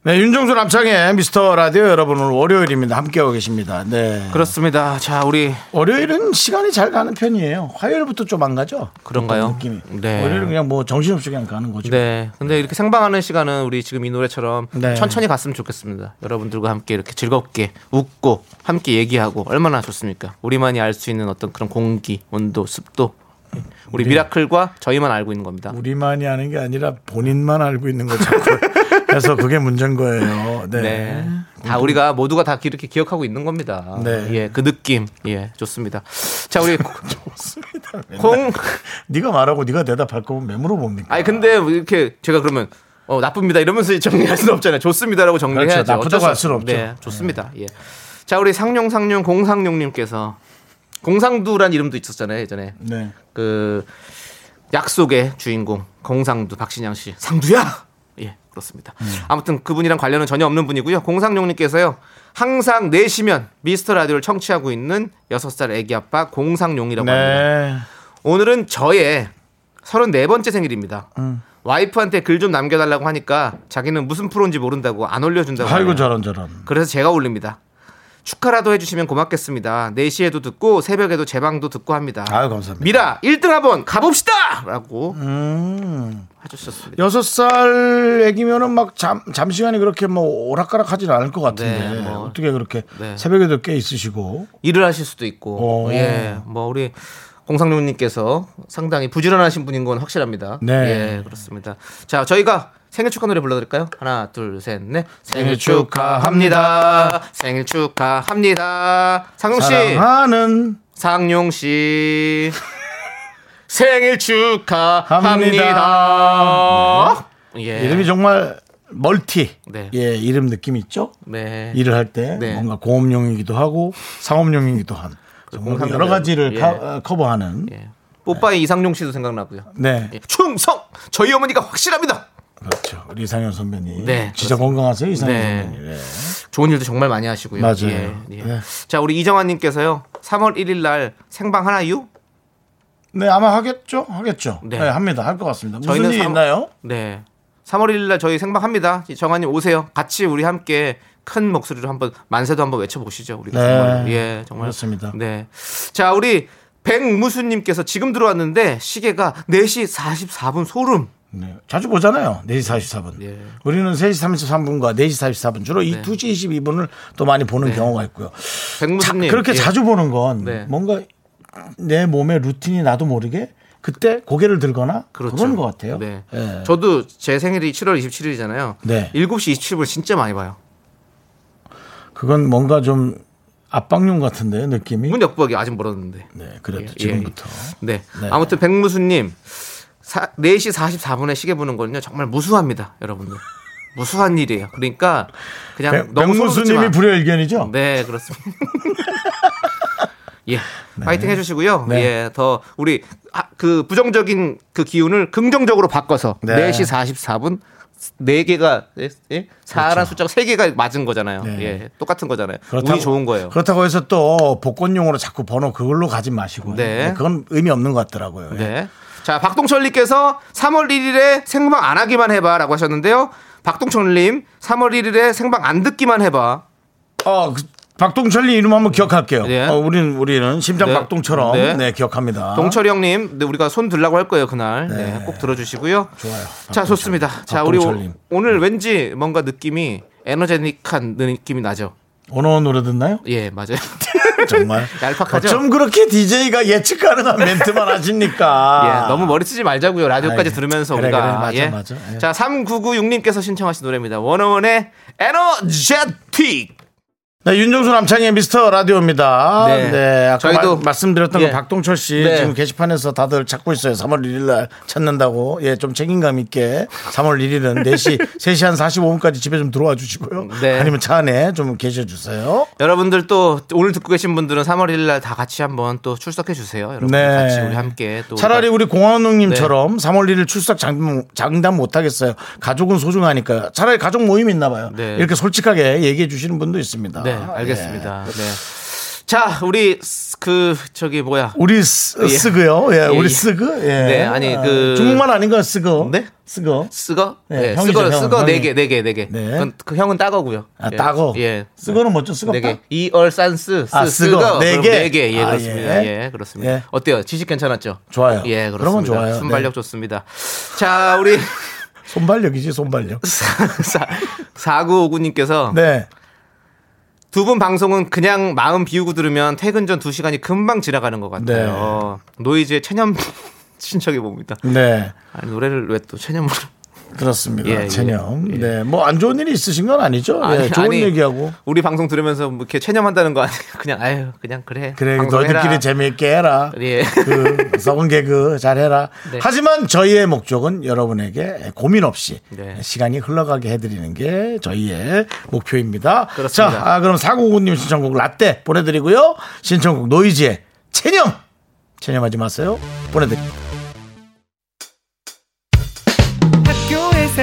네, 윤정수 남창의 미스터 라디오 여러분 오늘 월요일입니다. 함께하고 계십니다. 네. 그렇습니다. 자 우리 월요일은 시간이 잘 가는 편이에요. 화요일부터 좀 안 가죠? 그런가요? 느낌이. 네. 월요일은 그냥 뭐 정신없이 그냥 가는 거죠. 네, 근데 이렇게 생방하는 시간은 우리 지금 이 노래처럼 네. 천천히 갔으면 좋겠습니다. 여러분들과 함께 이렇게 즐겁게 웃고 함께 얘기하고 얼마나 좋습니까? 우리만이 알 수 있는 어떤 그런 공기, 온도, 습도. 우리 미라클과 저희만 알고 있는 겁니다. 우리만이 아는 게 아니라 본인만 알고 있는 거죠. 그래서 그게 문제인 거예요. 네. 네. 다 우리가 모두가 다 이렇게 기억하고 있는 겁니다. 네. 예, 그 느낌. 예, 좋습니다. 자, 우리 콩 네가 말하고 네가 대답할 거면 왜 물어봅니까? 아니 근데 이렇게 제가 그러면 어, 나쁩니다. 이러면서 정리할 수는 없잖아요. 좋습니다라고 정리해야죠. 그렇죠. 나쁘다고 할 수는 없죠. 없죠. 네, 좋습니다. 예. 자, 우리 상룡 상룡 공상룡 님께서 공상두란 이름도 있었잖아요, 예전에. 네. 그 약속의 주인공 공상두 박신양 씨 상두야 예 그렇습니다 아무튼 그분이랑 관련은 전혀 없는 분이고요 공상용님께서요 항상 4시면 미스터 라디오를 청취하고 있는 6살 애기 아빠 공상용이라고 합니다 네. 오늘은 저의 34번째 생일입니다 음. 와이프한테 글 좀 남겨달라고 하니까 자기는 무슨 프로인지 모른다고 안 올려준다고 아이고. 저런 저런. 그래서 제가 올립니다 축하라도 해주시면 고맙겠습니다 4시에도 듣고 새벽에도 제 방도 듣고 합니다 아유 감사합니다. 미라 1등 한번 가봅시다! 라고 음. 좋습니다. 여섯 살 애기면은 막 잠, 잠시간에 그렇게 뭐 오락가락 하진 않을 것 같은데. 네, 뭐. 어떻게 그렇게 네. 새벽에도 꽤 있으시고. 일을 하실 수도 있고 오. 예 뭐 우리 공상룡님께서 상당히 부지런하신 분인 건 확실합니다. 네. 예 그렇습니다. 자 저희가 생일 축하 노래 불러드릴까요? 하나 둘 셋 넷 생일 축하합니다. 생일 축하합니다. 상용 씨, 사랑하는 상용 씨 생일 축하합니다. 예. 이름이 정말 멀티. 네. 예, 이름 느낌 있죠? 네. 일을 할때 네. 뭔가 공업용이기도 하고 상업용이기도 한 정말 공상용 여러 가지를 예. 카- 어, 커버하는 예. 뽀빠이 이상용 씨도 생각나고요. 네 예. 충성 저희 어머니가 확실합니다. 그렇죠 우리 이상현 선배님 네, 진짜 건강하세요 이상현 네. 선배님 네. 좋은 일도 정말 많이 하시고요. 맞아요. 예, 예. 네. 자, 우리 이정환님께서요. 3월 1일 날 생방 하나요? 네 아마 하겠죠 하겠죠 네. 네, 합니다 할 것 같습니다 무슨 저희는 일 삼- 있나요 네. 3월 1일 날 저희 생방 합니다. 정환님 오세요. 같이 우리 함께 큰 목소리로 한번 만세도 한번 외쳐보시죠. 우리가 네. 정말 예 정말 그렇습니다. 네. 자 우리 백무수님께서 지금 들어왔는데 시계가 4시 44분 소름. 네. 자주 보잖아요 4시 44분 예. 우리는 3시 33분과 4시 44분 주로 이 네. 2시 22분을 또 많이 보는 네. 경우가 있고요 자, 백무수님 그렇게 예. 자주 보는 건 네. 뭔가 내 몸의 루틴이 나도 모르게 그때 고개를 들거나 그 그렇죠. 런것 같아요. 네. 예. 저도 제 생일이 7월 27일이잖아요. 네. 7시 27분 진짜 많이 봐요. 그건 뭔가 좀 압박용 같은데요, 느낌이. 문 역부하기 아직 멀었는데. 네, 그래도 예, 지금부터. 네. 네. 아무튼 백무수님 사, 4시 44분에 시계 보는 거는요 정말 무수합니다, 여러분들. 무수한 일이에요. 그러니까 그냥 마. 불여일견이죠. 네, 그렇습니다. 예, 파이팅 해주시고요. 네. 예, 더 우리 아, 그 부정적인 그 기운을 긍정적으로 바꿔서 네. 4시 44분 네 개가 예? 예? 사람 숫자가 세 개가 맞은 거잖아요. 그렇죠. 네. 예, 똑같은 거잖아요. 운이 좋은 거예요. 그렇다고 해서 또 복권용으로 자꾸 번호 그걸로 가지 마시고. 네. 그건 의미 없는 것 같더라고요. 예. 네. 자, 박동철님께서 3월 1일에 생방 안 하기만 해봐 라고 하셨는데요. 박동철님, 3월 1일에 생방 안 듣기만 해봐. 어, 그 박동철님 이름 한번 기억할게요. 네. 어, 우리는 우리는 심장 네. 박동처럼 네, 네. 기억합니다. 동철이 형님, 네, 우리가 손 들라고 할 거예요 그날. 네, 네. 꼭 들어주시고요. 좋아요. 자, 박동철. 좋습니다. 자, 우리 오. 오늘 왠지 뭔가 느낌이 에너제틱한 느낌이 나죠. 어느 노래 듣나요? 예, 맞아요. 정말 얄팍하죠? 어쩜 그렇게 DJ가 예측 가능한 멘트만 하십니까? 예, 너무 머리 쓰지 말자고요. 라디오까지 아이, 들으면서 그래, 우리가. 그래, 맞아, 예. 맞아. 예. 자, 3996님께서 신청하신 노래입니다. 원어원의 에너제틱. 네, 윤정수 남창의 미스터 라디오입니다. 네. 네. 아까 저희도- 말, 말씀드렸던 예. 거 박동철 씨 네. 지금 게시판에서 다들 찾고 있어요. 3월 1일 날 찾는다고. 예, 좀 책임감 있게 3월 1일은 4시, 3시 한 45분까지 집에 좀 들어와 주시고요. 네. 아니면 차 안에 좀 계셔 주세요. 여러분들 또 오늘 듣고 계신 분들은 3월 1일 날 다 같이 한번 또 출석해 주세요. 여러분 네. 같이 우리 함께 또 차라리 우리 공화농님처럼 3월 1일 출석 장담, 장담 못 하겠어요. 가족은 소중하니까. 차라리 가족 모임 있나 봐요. 네. 이렇게 솔직하게 얘기해 주시는 분도 있습니다. 네, 알겠습니다. 네. 자, 우리 스- 그 저기 뭐야? 우리 스, 예. 쓰그요. 예, 예, 우리 예. 쓰그. 예. 네, 아니, 그- 중국말 아닌가요, 쓰거? 네? 쓰거. 쓰거? 네, 네, 형이죠, 쓰거, 형, 쓰거 형이. 네 개, 네 개, 네 개. 네. 그건 그 형은 따거고요. 아, 예. 따거. 예. 쓰거는 뭐죠? 쓰겁다? 네 개. 이얼산스 스 아, 쓰거. 쓰거 네 그럼 개? 네 개. 예, 아, 그렇습니다. 예. 예, 그렇습니다. 예. 어때요? 지식 괜찮았죠? 좋아요. 예, 그러면 그렇습니다. 좋아요. 순발력 네. 좋습니다. 자, 우리 손발력이지, 손발력. 4959님께서 네. 두 분 방송은 그냥 마음 비우고 들으면 퇴근 전 2시간이 금방 지나가는 것 같아요. 노이즈의 체념 신청해 봅니다. 네. 아니, 노래를 왜 또 체념을 그렇습니다. 예, 예. 체념. 예. 네. 뭐 안 좋은 일이 있으신 건 아니죠? 예, 아니, 좋은 아니, 얘기하고. 우리 방송 들으면서 뭐 이렇게 체념한다는 거 아니에요. 그냥 아유 그냥 그래. 그래. 너희들끼리 재미있게 해라. 예. 그 썩은 개그 잘 해라. 네. 하지만 저희의 목적은 여러분에게 고민 없이 네. 시간이 흘러가게 해드리는 게 저희의 목표입니다. 그렇습니다. 자, 아, 그럼 사고구님 신청곡 라떼 보내드리고요. 신청곡 노이즈의 체념. 체념하지 마세요. 보내드립니다.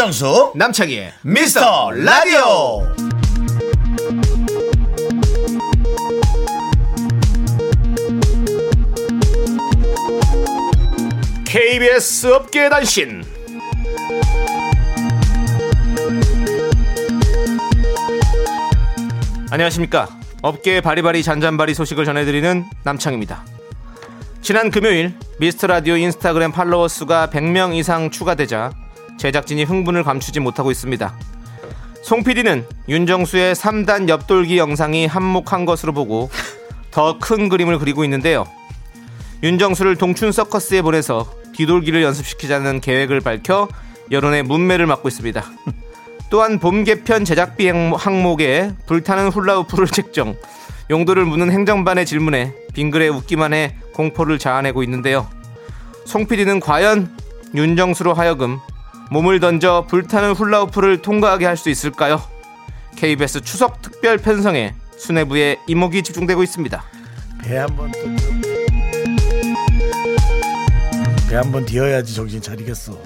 윤정수 남창희의 미스터 라디오. KBS 업계 단신. 안녕하십니까. 업계의 바리바리 잔잔바리 소식을 전해드리는 남창입니다. 지난 금요일 미스터 라디오 인스타그램 팔로워 수가 100명 이상 추가되자 제작진이 흥분을 감추지 못하고 있습니다 송 PD는 윤정수의 3단 옆돌기 영상이 한몫한 것으로 보고 더 큰 그림을 그리고 있는데요 윤정수를 동춘 서커스에 보내서 뒤돌기를 연습시키자는 계획을 밝혀 여론의 문매를 맞고 있습니다. 또한 봄 개편 제작비 항- 항목에 불타는 훌라후프를 책정, 용도를 묻는 행정반의 질문에 빙그레 웃기만 해 공포를 자아내고 있는데요. 송 PD는 과연 윤정수로 하여금 몸을 던져 불타는 훌라후프를 통과하게 할 수 있을까요? KBS 추석 특별 편성에 수뇌부의 이목이 집중되고 있습니다. 배 한번 배 한번 데어야지 정신 차리겠어.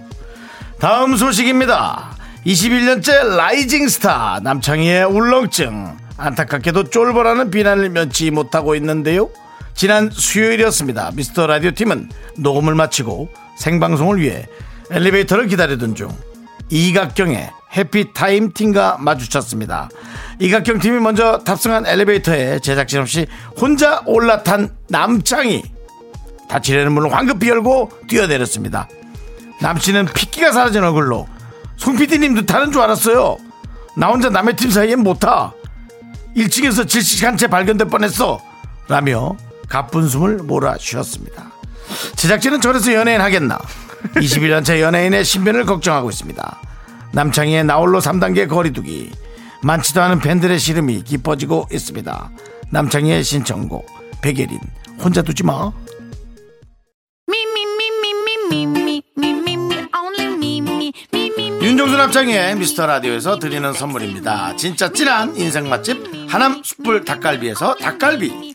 다음 소식입니다. 21년째 rising star 남창희의 울렁증 안타깝게도 쫄보라는 비난을 면치 못하고 있는데요. 지난 수요일이었습니다. 미스터 라디오 팀은 녹음을 마치고 생방송을 위해 엘리베이터를 기다리던 중 이각경의 해피타임 팀과 마주쳤습니다. 이각경 팀이 먼저 탑승한 엘리베이터에 제작진 없이 혼자 올라탄 남창희 다치려는 문을 황급히 열고 뛰어내렸습니다. 남씨는 핏기가 사라진 얼굴로 송 PD님도 타는 줄 알았어요. 나 혼자 남의 팀 사이엔 못 타. 1층에서 질식한 채 발견될 뻔했어. 라며 가쁜 숨을 몰아쉬었습니다. 제작진은 저래서 연예인 하겠나. 21년째 연예인의 신변을 걱정하고 있습니다. 남창희의 나홀로 3단계 거리두기. 많지도 않은 팬들의 시름이 깊어지고 있습니다. 남창희의 신청곡 백예린 혼자 두지 마. 윤정수 남창희의 미스터 라디오에서 드리는 선물입니다. 진짜 찐한 인생 맛집 하남 숯불 닭갈비에서 닭갈비.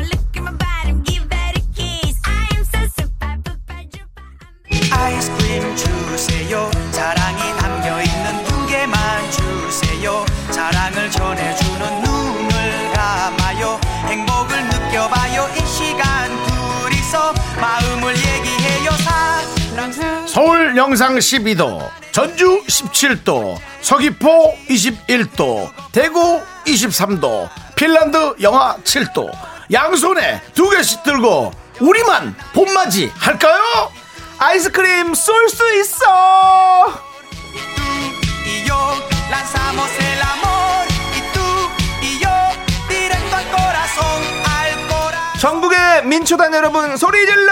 아이스크림 주세요. 사랑이 담겨있는 두 개만 주세요. 사랑을 전해주는 눈을 감아요. 행복을 느껴봐요. 이 시간 둘이서 마음을 얘기해요. 사랑 서울 영상 12도 전주 17도 서귀포 21도 대구 23도 핀란드 영하 7도. 양손에 두 개씩 들고 우리만 봄맞이 할까요? 아이스크림 쏠 수 있어. 전국의 민초단 여러분 소리 질러!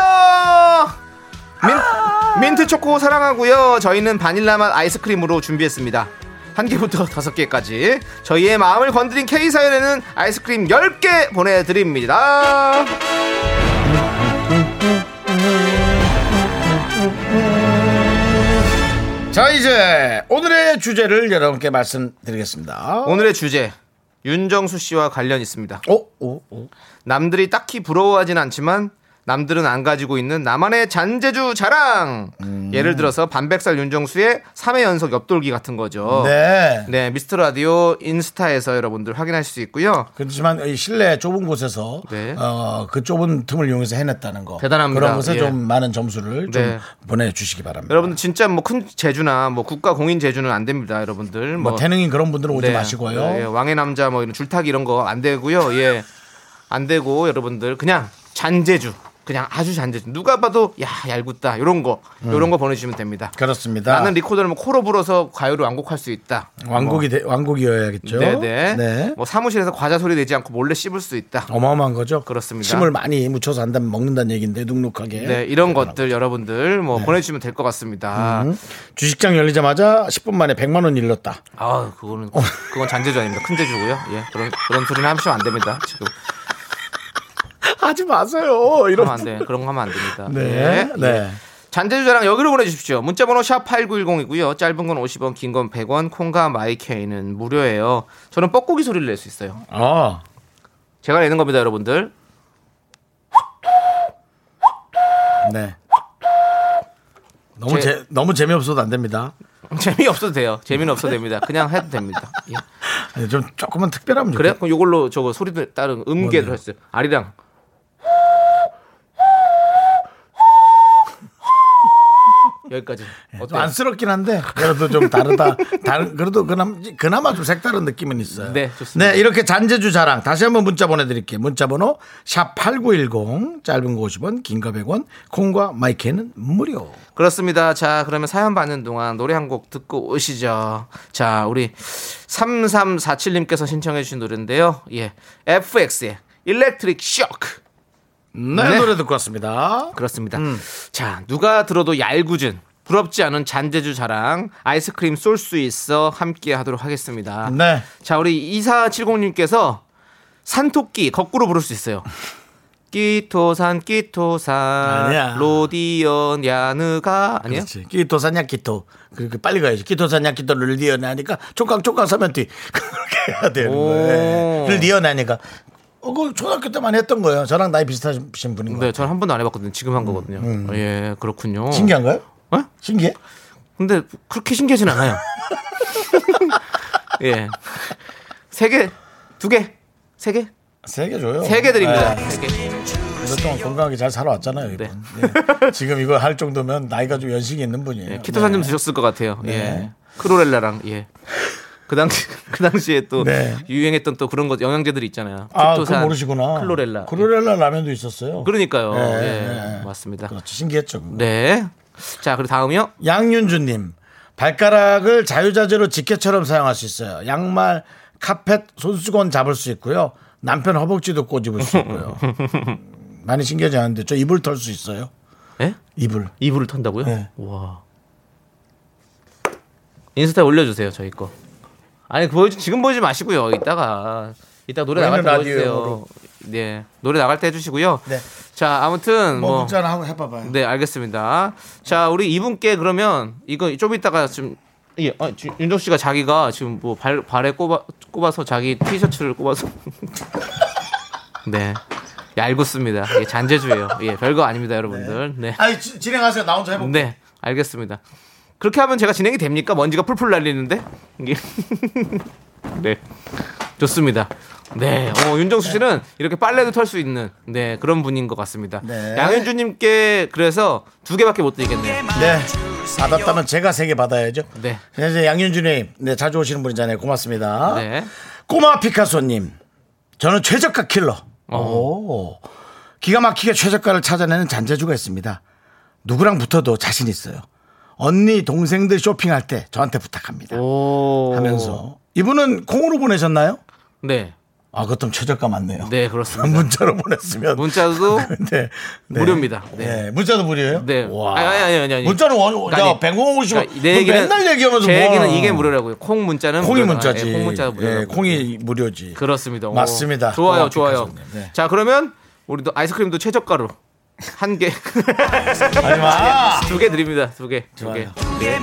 민, 민트 초코 사랑하고요. 저희는 바닐라 맛 아이스크림으로 준비했습니다. 한 개부터 다섯 개까지. 저희의 마음을 건드린 K사연에는 아이스크림 10개 보내드립니다 자 이제 오늘의 주제를 여러분께 말씀드리겠습니다 오늘의 주제 윤정수 씨와 관련 있습니다 오, 오, 오. 남들이 딱히 부러워하진 않지만 남들은 안 가지고 있는 나만의 잔재주 자랑 예를 들어서 반백살 윤정수의 3회 연속 옆돌기 같은 거죠 네. 네, 미스터 라디오 인스타에서 여러분들 확인하실 수 있고요. 그렇지만 이 실내 좁은 곳에서 네. 어, 그 좁은 틈을 이용해서 해냈다는 거 대단합니다. 그런 것에 예. 좀 많은 점수를 좀 네. 보내주시기 바랍니다. 여러분들 진짜 뭐 큰 재주나 뭐 국가 공인 재주는 안 됩니다, 여러분들. 뭐 태능인 그런 분들은 오지 네. 마시고요. 예, 왕의 남자 뭐 이런 줄타기 이런 거 안 되고요. 예. 안 되고 여러분들 그냥 잔재주 그냥 아주 잔재주. 누가 봐도 야 얄궂다 이런 거 이런 거 보내주시면 됩니다. 그렇습니다. 나는 리코더를 뭐 코로 불어서 가요를 완곡할 수 있다. 왕곡이 돼- 왕곡이어야겠죠. 네네. 네. 뭐 사무실에서 과자 소리 내지 않고 몰래 씹을 수 있다. 어마어마한 거죠. 그렇습니다. 침을 많이 묻혀서 한다면 먹는다는 얘기인데 눅눅하게. 네, 이런 것들 여러분들 뭐 보내주시면 될 것 같습니다. 음. 주식장 열리자마자 10분 만에 100만 원 일렀다. 아, 그거는 그건 잔재주 아닙니다. 큰 재주고요. 예, 그런 그런 소리는 하시면 안 됩니다. 지금 하지 마세요. 이런. 안 돼. 그런 거 하면 안 됩니다. 네. 예, 네. 예. 잔재주 자랑 여기로 보내주십시오. 문자번호 샵 8910이고요. 짧은 건 50원, 긴 건 100원, 콩과 마이케이는 무료예요. 저는 뻐꾸기 소리를 낼 수 있어요. 아. 제가 내는 겁니다, 여러분들. 네. 너무 제- 재 너무 재미없어도 안 됩니다. 재미없어도 돼요. 재미는 없어도 됩니다. 그냥 해도 됩니다. 예. 아니, 좀 조금만 특별하면 그래요? 좋겠 그럼 이걸로 저거 소리도 따른 음계를? 했어요. 아리랑. 여기까지. 좀 어때요? 안쓰럽긴 한데 그래도 좀 다르다. 다른 그래도 그나마, 그나마 좀 색다른 느낌은 있어요. 네, 좋습니다. 네, 이렇게 잔재주 자랑 다시 한번 문자 보내드릴게요. 문자번호 샵 #8910 짧은 거 50원, 긴 거 100원, 콩과 마이크는 무료. 그렇습니다. 자, 그러면 사연 받는 동안 노래 한 곡 듣고 오시죠. 자, 우리 3347님께서 신청해 주신 노래인데요. 예. FX의 일렉트릭 쇼크. 네, 네. 노래 듣고 왔습니다. 그렇습니다. 자, 누가 들어도 얄궂은 부럽지 않은 잔재주 자랑 아이스크림 쏠 수 있어 함께 하도록 하겠습니다. 네. 자, 우리 2470님께서 산토끼 거꾸로 부를 수 있어요. 끼토산 끼토산 아니야. 로디언 야느가 아니에요? 그렇지. 끼토사냐 끼토. 그렇게 빨리 가야지. 끼토사냐 끼토를 니어나니까 촉각촉각 서면 뒤 그렇게 해야 되는 오. 거예요. 를 니어나니까. 어, 그 초등학교 때만 했던 거예요. 저랑 나이 비슷하신 분인 거. 네, 요 저는 한 번도 안 해봤거든요. 지금 한 거거든요. 예, 그렇군요. 신기한가요? 어? 신기해? 근데 그렇게 신기하진 않아요. 예. 세 개, 두 개, 세 개, 세 개 줘요. 세 개 드립니다. 네. 세 개. 그동안 건강하게 잘 살아왔잖아요. 이분. 네. 네. 지금 이거 할 정도면 나이가 좀 연식이 있는 분이에요. 예, 키토산 좀 네. 드셨을 것 같아요. 네. 예. 크로렐라랑 예. 그 당시 그 당시에 또 네. 유행했던 또 그런 거 영양제들이 있잖아요. 아, 키토산, 모르시구나. 클로렐라. 클로렐라 라면도 있었어요. 그러니까요. 네, 예. 네. 맞습니다. 그렇죠. 신기했죠. 그거. 네. 자, 그리고 다음이요. 양윤주님 발가락을 자유자재로 지게처럼 사용할 수 있어요. 양말, 카펫, 손수건 잡을 수 있고요. 남편 허벅지도 꼬집을 수 있고요. 음, 많이 신기하지 않은데 저 이불 털 수 있어요. 예? 이불. 이불을 턴다고요? 네. 와. 인스타에 올려주세요, 저희 거. 아니, 보여 지금 보여주지 마시고요. 이따가 이따 노래 나갈 때 보여주세요. 네, 노래 나갈 때 해주시고요. 네. 자, 아무튼 뭐, 뭐, 문자나 하고 해봐봐요. 네, 알겠습니다. 자, 우리 이분께 그러면 이거 좀 이따가 좀 예, 아, 지- 윤정 씨가 자기가 지금 뭐 발, 발에 꼽아, 꼽아서 자기 티셔츠를 꼽아서 네. 얄궂습니다. 예, 잔재주예요. 예, 별거 아닙니다, 여러분들. 네. 아니 지- 진행하세요. 나 혼자 해볼게. 네, 알겠습니다. 그렇게 하면 제가 진행이 됩니까? 먼지가 풀풀 날리는데? 네. 좋습니다. 네. 어, 윤정수 씨는 이렇게 빨래도 털 수 있는 네, 그런 분인 것 같습니다. 네. 양현주 님께 그래서 두 개밖에 못 드리겠네요. 네. 받았다면 제가 세 개 받아야죠. 네. 네, 이제 양윤주님, 네, 자주 오시는 분이잖아요. 고맙습니다. 네. 꼬마 피카소 님, 저는 최저가 킬러. 오. 기가 막히게 최저가를 찾아내는 잔재주가 있습니다. 누구랑 붙어도 자신 있어요. 언니, 동생들 쇼핑할 때 저한테 부탁합니다. 오. 하면서. 이분은 콩으로 보내셨나요? 네. 아, 그것도 최저가 맞네요. 네, 그렇습니다. 문자로 보냈으면. 문자도 네, 네. 무료입니다. 네. 네. 문자도 무료예요? 네. 와. 아니, 아니, 아니, 아니. 문자는 원, 야, 아니, 100원 오시면 그러니까 내 얘기는 맨날 얘기하면서 제 뭐. 얘기는 이게 무료라고요. 콩 문자는 콩이 무료다. 문자지. 예, 콩 문자가. 예, 콩이 무료지. 그렇습니다. 오, 맞습니다. 좋아요, 꼬마 좋아요. 피카소님. 네. 자, 그러면 우리도 아이스크림도 최저가로 한 개, 하지 마. 두 개 드립니다. 두 개, 두 개. 네.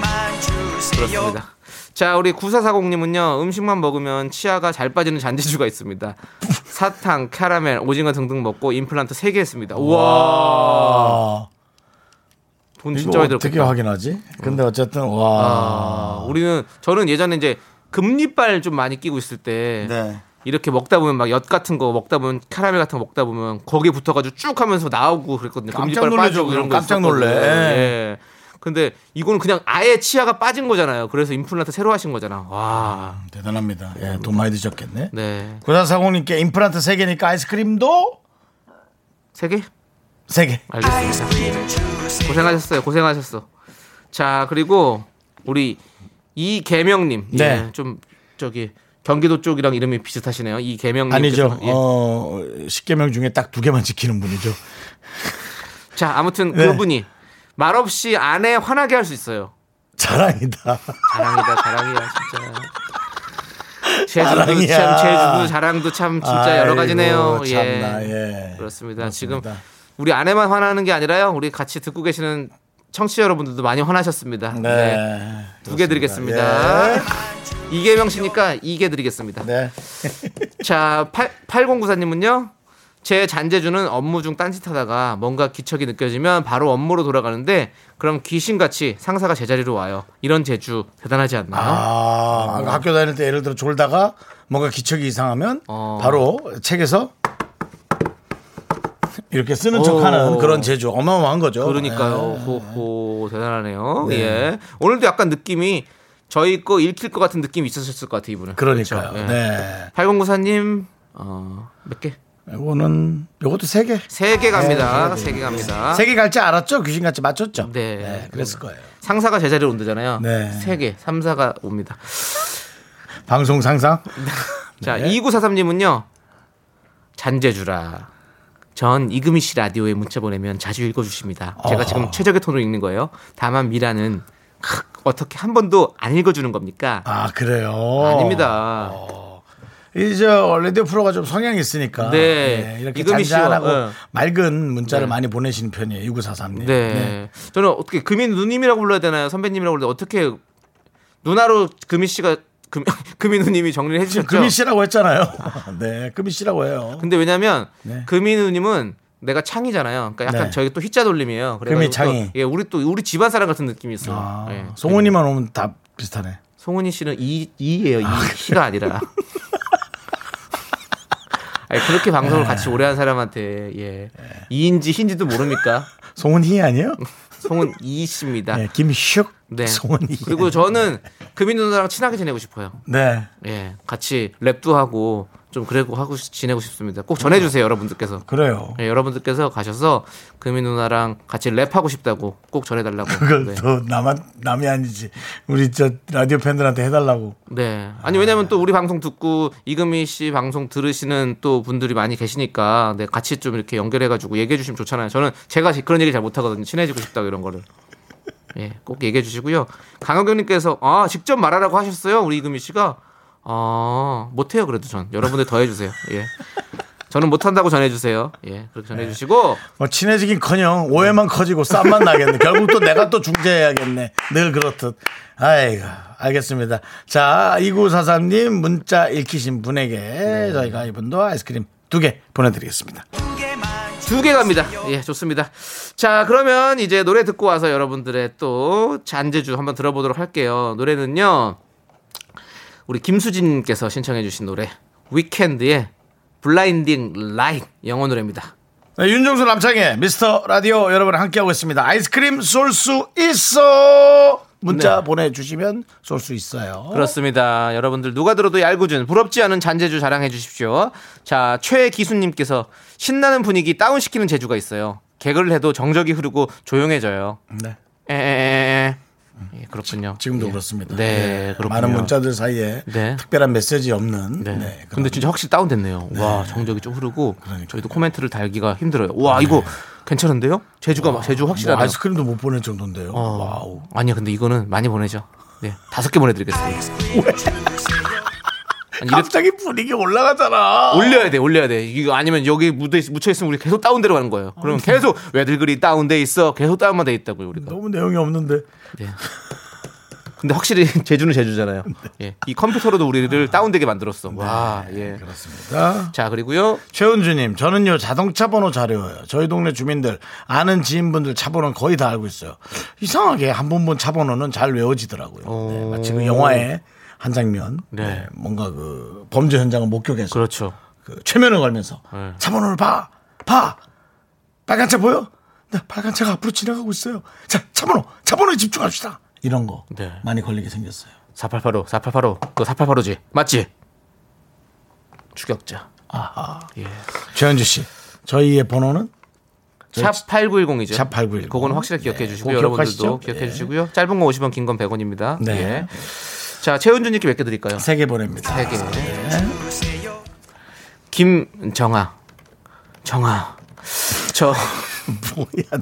그렇습니다. 자, 우리 9440님은요, 음식만 먹으면 치아가 잘 빠지는 잔재주가 있습니다. 사탕, 캐러멜, 오징어 등등 먹고 임플란트 3개 했습니다. 우와. 아, 돈 진짜 많이 어떻게 들었겠다. 확인하지? 근데 어쨌든 와. 아, 우리는, 저는 예전에 이제 금리빨 좀 많이 끼고 있을 때, 네. 이렇게 먹다 보면 막 엿 같은 거 먹다 보면 캐러멜 같은 거 먹다 보면 거기에 붙어가지고 쭉 하면서 나오고 그랬거든요. 깜짝 이런 그럼. 거 깜짝. 놀래. 예. 근데 이거는 그냥 아예 치아가 빠진 거잖아요. 그래서 임플란트 새로 하신 거잖아. 와. 대단합니다. 예, 돈 많이 드셨겠네. 네. 구사사공님께 임플란트 3개니까 아이스크림도 세 개? 세 개. 알겠습니다. 고생하셨어요. 고생하셨어. 자, 그리고 우리 이계명님. 네. 예, 좀 저기 경기도 쪽이랑 이름이 비슷하시네요. 이계명님. 아니죠. 예. 어, 10개명 중에 딱 두 개만 지키는 분이죠. 자, 아무튼 네. 그분이 말없이 아내 화나게 할 수 있어요. 자랑이다. 자랑이다, 자랑이야, 진짜. 제주도. 참, 제주도 자랑도 참 진짜 여러 아이고, 가지네요. 참나, 예. 예. 그렇습니다. 지금 그렇습니다. 우리 아내만 화나는 게 아니라요. 우리 같이 듣고 계시는 청취자 여러분들도 많이 화나셨습니다. 네. 두개 드리겠습니다. 이계명 씨니까 이개 드리겠습니다. 네. 자, 8, 8094님은요. 제 잔재주는 업무 중 딴짓하다가 뭔가 기척이 느껴지면 바로 업무로 돌아가는데 그럼 귀신같이 상사가 제자리로 와요. 이런 재주 대단하지 않나요? 아, 학교 다닐 때 예를 들어 졸다가 뭔가 기척이 이상하면 어. 바로 책에서 이렇게 쓰는 오. 척하는 그런 재주 어마어마한 거죠. 그러니까요. 호호 대단하네요. 예. 오늘도 약간 느낌이 저희 거 읽힐 것 같은 느낌이 있으셨을 것 같아요, 이분은. 그러니까요. 그렇죠? 예. 네. 8094님 어, 몇 개? 이거는 요것도 세 개. 세 개 갑니다. 네, 세개 갑니다. 세 개갈줄 알았죠? 귀신같이 맞췄죠? 네. 그랬을 거예요. 상사가 제자리로 온다잖아요. 네. 세 개, 삼사가 옵니다. 방송 상상? 자, 네. 2943님은요. 잔재주라. 전 이금희 씨 라디오에 문자 보내면 자주 읽어주십니다. 제가 지금 최적의 톤으로 읽는 거예요. 다만 미라는 크, 어떻게 한 번도 안 읽어주는 겁니까? 아, 그래요? 아닙니다. 이제 라디오 프로가 좀 성향이 있으니까 네. 이렇게 이금희 씨와, 잔잔하고 네. 맑은 문자를 네. 많이 보내시는 편이에요. 6943님. 네. 저는 어떻게 금인 누님이라고 불러야 되나요? 선배님이라고 불러야 어떻게 누나로 금희 씨가 금, 금희 누님이 정리를 해주셨죠? 금희 씨라고 했잖아요. 네, 금희 씨라고 해요. 근데 왜냐면 네. 금희 누님은 내가 창이잖아요. 그러니까 약간 네. 저희 또 희자 돌림이에요. 또, 창이. 예, 우리 또 우리 집안 사람 같은 느낌이 있어요. 아, 예. 송은이만 오면 다 비슷하네. 송은이 씨는 이 이예요. 이 희가 아니라. 아니, 그렇게 방송을 네. 같이 오래 한 사람한테 예. 이인지 흰지도 모릅니까? 송은희 아니에요? 송은 이 씨입니다. 네, 김슉 네. 송은희. 그리고 저는 금인 누나랑 친하게 지내고 싶어요. 네, 예. 같이 랩도 하고 좀 그래고 하고 싶- 지내고 싶습니다. 꼭 전해 주세요, 여러분들께서. 그래요. 예, 여러분들께서 가셔서 금인 누나랑 같이 랩하고 싶다고 꼭 전해 달라고. 그걸 네. 또 나만 남이 아니지. 우리 저 라디오 팬들한테 해달라고. 네. 아니 왜냐면 또 우리 방송 듣고 이금희 씨 방송 들으시는 또 분들이 많이 계시니까 네, 같이 좀 이렇게 연결해 가지고 얘기해 주시면 좋잖아요. 저는 제가 그런 얘기 잘 못 하거든요. 친해지고 싶다고 이런 거를. 예, 꼭 얘기해 주시고요. 강호경 님께서 아, 직접 말하라고 하셨어요. 우리 이금희 씨가 아, 못 해요. 그래도 전. 여러분들 더 해 주세요. 예. 저는 못 한다고 전해 주세요. 예. 그렇게 전해 주시고 뭐 친해지긴 커녕 오해만 커지고 싸움만 나겠네. 결국 또 내가 또 중재해야겠네. 늘 그렇듯. 아이고 알겠습니다. 자 2943님 문자 읽히신 분에게 네. 저희가 이분도 아이스크림 두 개 보내드리겠습니다. 두 개 갑니다. 예, 좋습니다. 자, 그러면 이제 노래 듣고 와서 여러분들의 또 잔재주 한번 들어보도록 할게요. 노래는요, 우리 김수진님께서 신청해주신 노래, 위켄드의 Blinding Lights 영어 노래입니다. 네, 윤정수 남창희의 미스터 라디오 여러분 함께하고 있습니다. 아이스크림 쏠 수 있어. 문자 네. 보내주시면 쏠 수 있어요. 그렇습니다. 여러분들 누가 들어도 얄궂은 부럽지 않은 잔재주 자랑해 주십시오. 자, 최기수님께서 신나는 분위기 다운시키는 재주가 있어요. 개그를 해도 정적이 흐르고 조용해져요. 네. 에에에에. 예, 그렇군요. 지금도 예. 그렇습니다. 네, 그렇군요. 많은 문자들 사이에 네. 특별한 메시지 없는. 네. 네, 근데 진짜 확실히 다운됐네요. 와, 정적이 좀 흐르고 저희도 코멘트를 달기가 힘들어요. 와, 이거 괜찮은데요? 제주가 막 제주 뭐 확실하네요. 아이스크림도 못 보낼 정도인데요. 어, wow. 아니요, 근데 이거는 많이 보내죠. 네, 다섯 개 보내드리겠습니다. 아니, 갑자기 분위기 올라가잖아. 올려야 돼, 올려야 돼. 이거 아니면 여기 묻어 묻혀 있으면 우리 계속 다운되러 가는 거예요. 그러면 계속 왜들 그리 다운돼 있어? 계속 다운만 돼 있다고요, 우리가. 너무 내용이 없는데. 네. 근데 확실히 제주는 제주잖아요. 예. 이 컴퓨터로도 우리를 다운되게 만들었어. 와, 예. 자, 자, 그리고요. 최은주님, 저는요 자동차 번호 잘 외워요. 저희 동네 주민들 아는 지인분들 차 번호는 거의 다 알고 있어요. 이상하게 한 번 본 차 번호는 잘 외워지더라고요. 네, 마치 그 영화의 한 장면, 네. 네, 뭔가 그 범죄 현장을 목격해서 그렇죠. 그 최면을 걸면서 네. 차 번호를 봐, 봐, 빨간 차 보여? 네, 빨간 차가 앞으로 지나가고 있어요. 자, 차 번호, 차 번호에 집중합시다. 이런 거 네. 많이 걸리게 생겼어요. 4885, 4885. 너 4885지? 맞지? 추격자. 예. 최은주 씨, 저희의 번호는 샵 8910이죠. 샵 8910. 그거는 확실히 기억해 네, 주시고요. 여러분들도? 기억해 예. 주시고요. 짧은 거 50원, 긴 건 100원입니다. 네. 예. 자, 최은주님께 몇 개 드릴까요? 세 개 보냅니다. 세 개. 김정아. 정아. 저. 뭐야,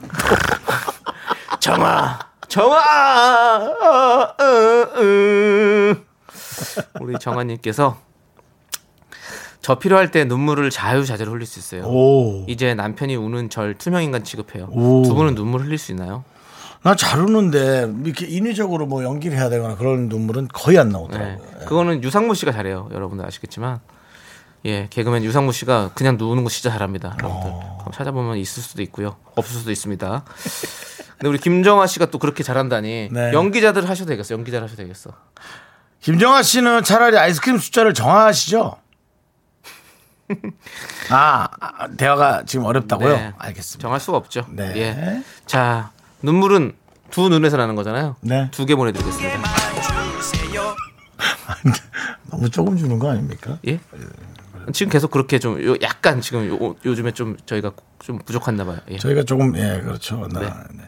정아. 정아. 어, 어, 어. 우리 정아님께서 저 필요할 때 눈물을 자유자재로 흘릴 수 있어요. 오. 이제 남편이 우는 절 투명인간 취급해요. 오. 두 분은 눈물 흘릴 수 있나요? 나 잘 우는데 이렇게 인위적으로 뭐 연기를 해야 되거나 그런 눈물은 거의 안 네. 나오더라고요. 그거는 유상무 씨가 잘해요. 여러분들 아시겠지만. 예, 개그맨 유상무 씨가 그냥 누우는 거 진짜 잘합니다. 여러분들. 어. 찾아보면 있을 수도 있고요. 없을 수도 있습니다. 근데 우리 김정아 씨가 또 그렇게 잘한다니. 네. 연기자들 하셔도 되겠어. 연기자를 하셔도 되겠어. 김정아 씨는 차라리 아이스크림 숫자를 정하시죠. 아, 아, 대화가 지금 어렵다고요? 네. 알겠습니다. 정할 수가 없죠. 네. 예. 자, 눈물은 두 눈에서 나는 거잖아요. 네. 두 개 보내드리겠습니다. 너무 조금 주는 거 아닙니까? 예? 지금 계속 그렇게 좀 요- 약간 지금 요, 요즘에 좀 저희가 좀 부족했나 봐요. 예. 저희가 조금 예 그렇죠. 나, 네. 네.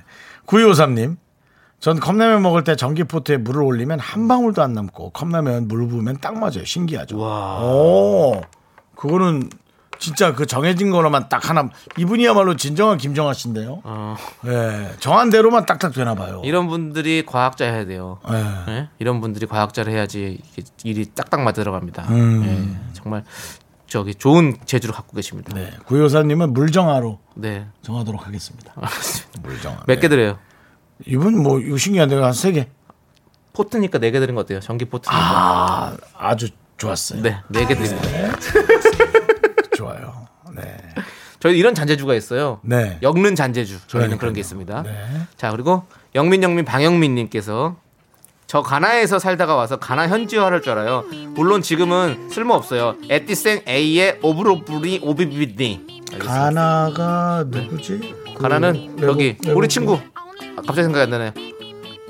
9253님. 전 컵라면 먹을 때 전기포트에 물을 올리면 한 방울도 안 남고 컵라면 물 부으면 딱 맞아요. 신기하죠. 와. 오, 그거는 진짜 그 정해진 거로만 딱 하나. 이분이야말로 진정한 김정아 씨인데요. 어, 예, 정한 대로만 딱딱 되나 봐요. 이런 분들이 과학자 해야 돼요. 예. 예? 이런 분들이 과학자를 해야지 일이 딱딱 맞아 들어갑니다. 음. 예, 정말 저기 좋은 재주를 갖고 계십니다. 네, 구효사님은 물정하로 네. 정하도록 하겠습니다. 물정하. 몇개 드려요? 이분 뭐 이거 신기한데 한세 개. 포트니까 네 개 드린 거 어때요? 전기 포트니까. 아, 아주 좋았어요. 네, 네 개 드립니다. 네. 저희 이런 잔재주가 있어요. 네. 엮는 잔재주. 저희는 그러니까요. 그런 게 있습니다. 네. 자, 그리고 영민 영민 방영민 님께서 저 가나에서 살다가 와서 가나 현지어를 할 줄 알아요. 물론 지금은 쓸모 없어요. Ete sen, eye, obroni, obibini. 가나가 누구지? 그 가나는 외국- 여기 외국 우리 친구. 아, 갑자기 생각이 안 나네.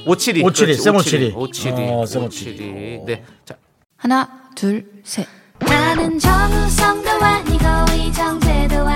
오칠이. 오칠이, 그렇지, 쌤 오칠이. 오칠이. 어. 오칠이. 네. 자, 하나, 둘, 셋. 나는 정우성도 아니고 이정재도 아니고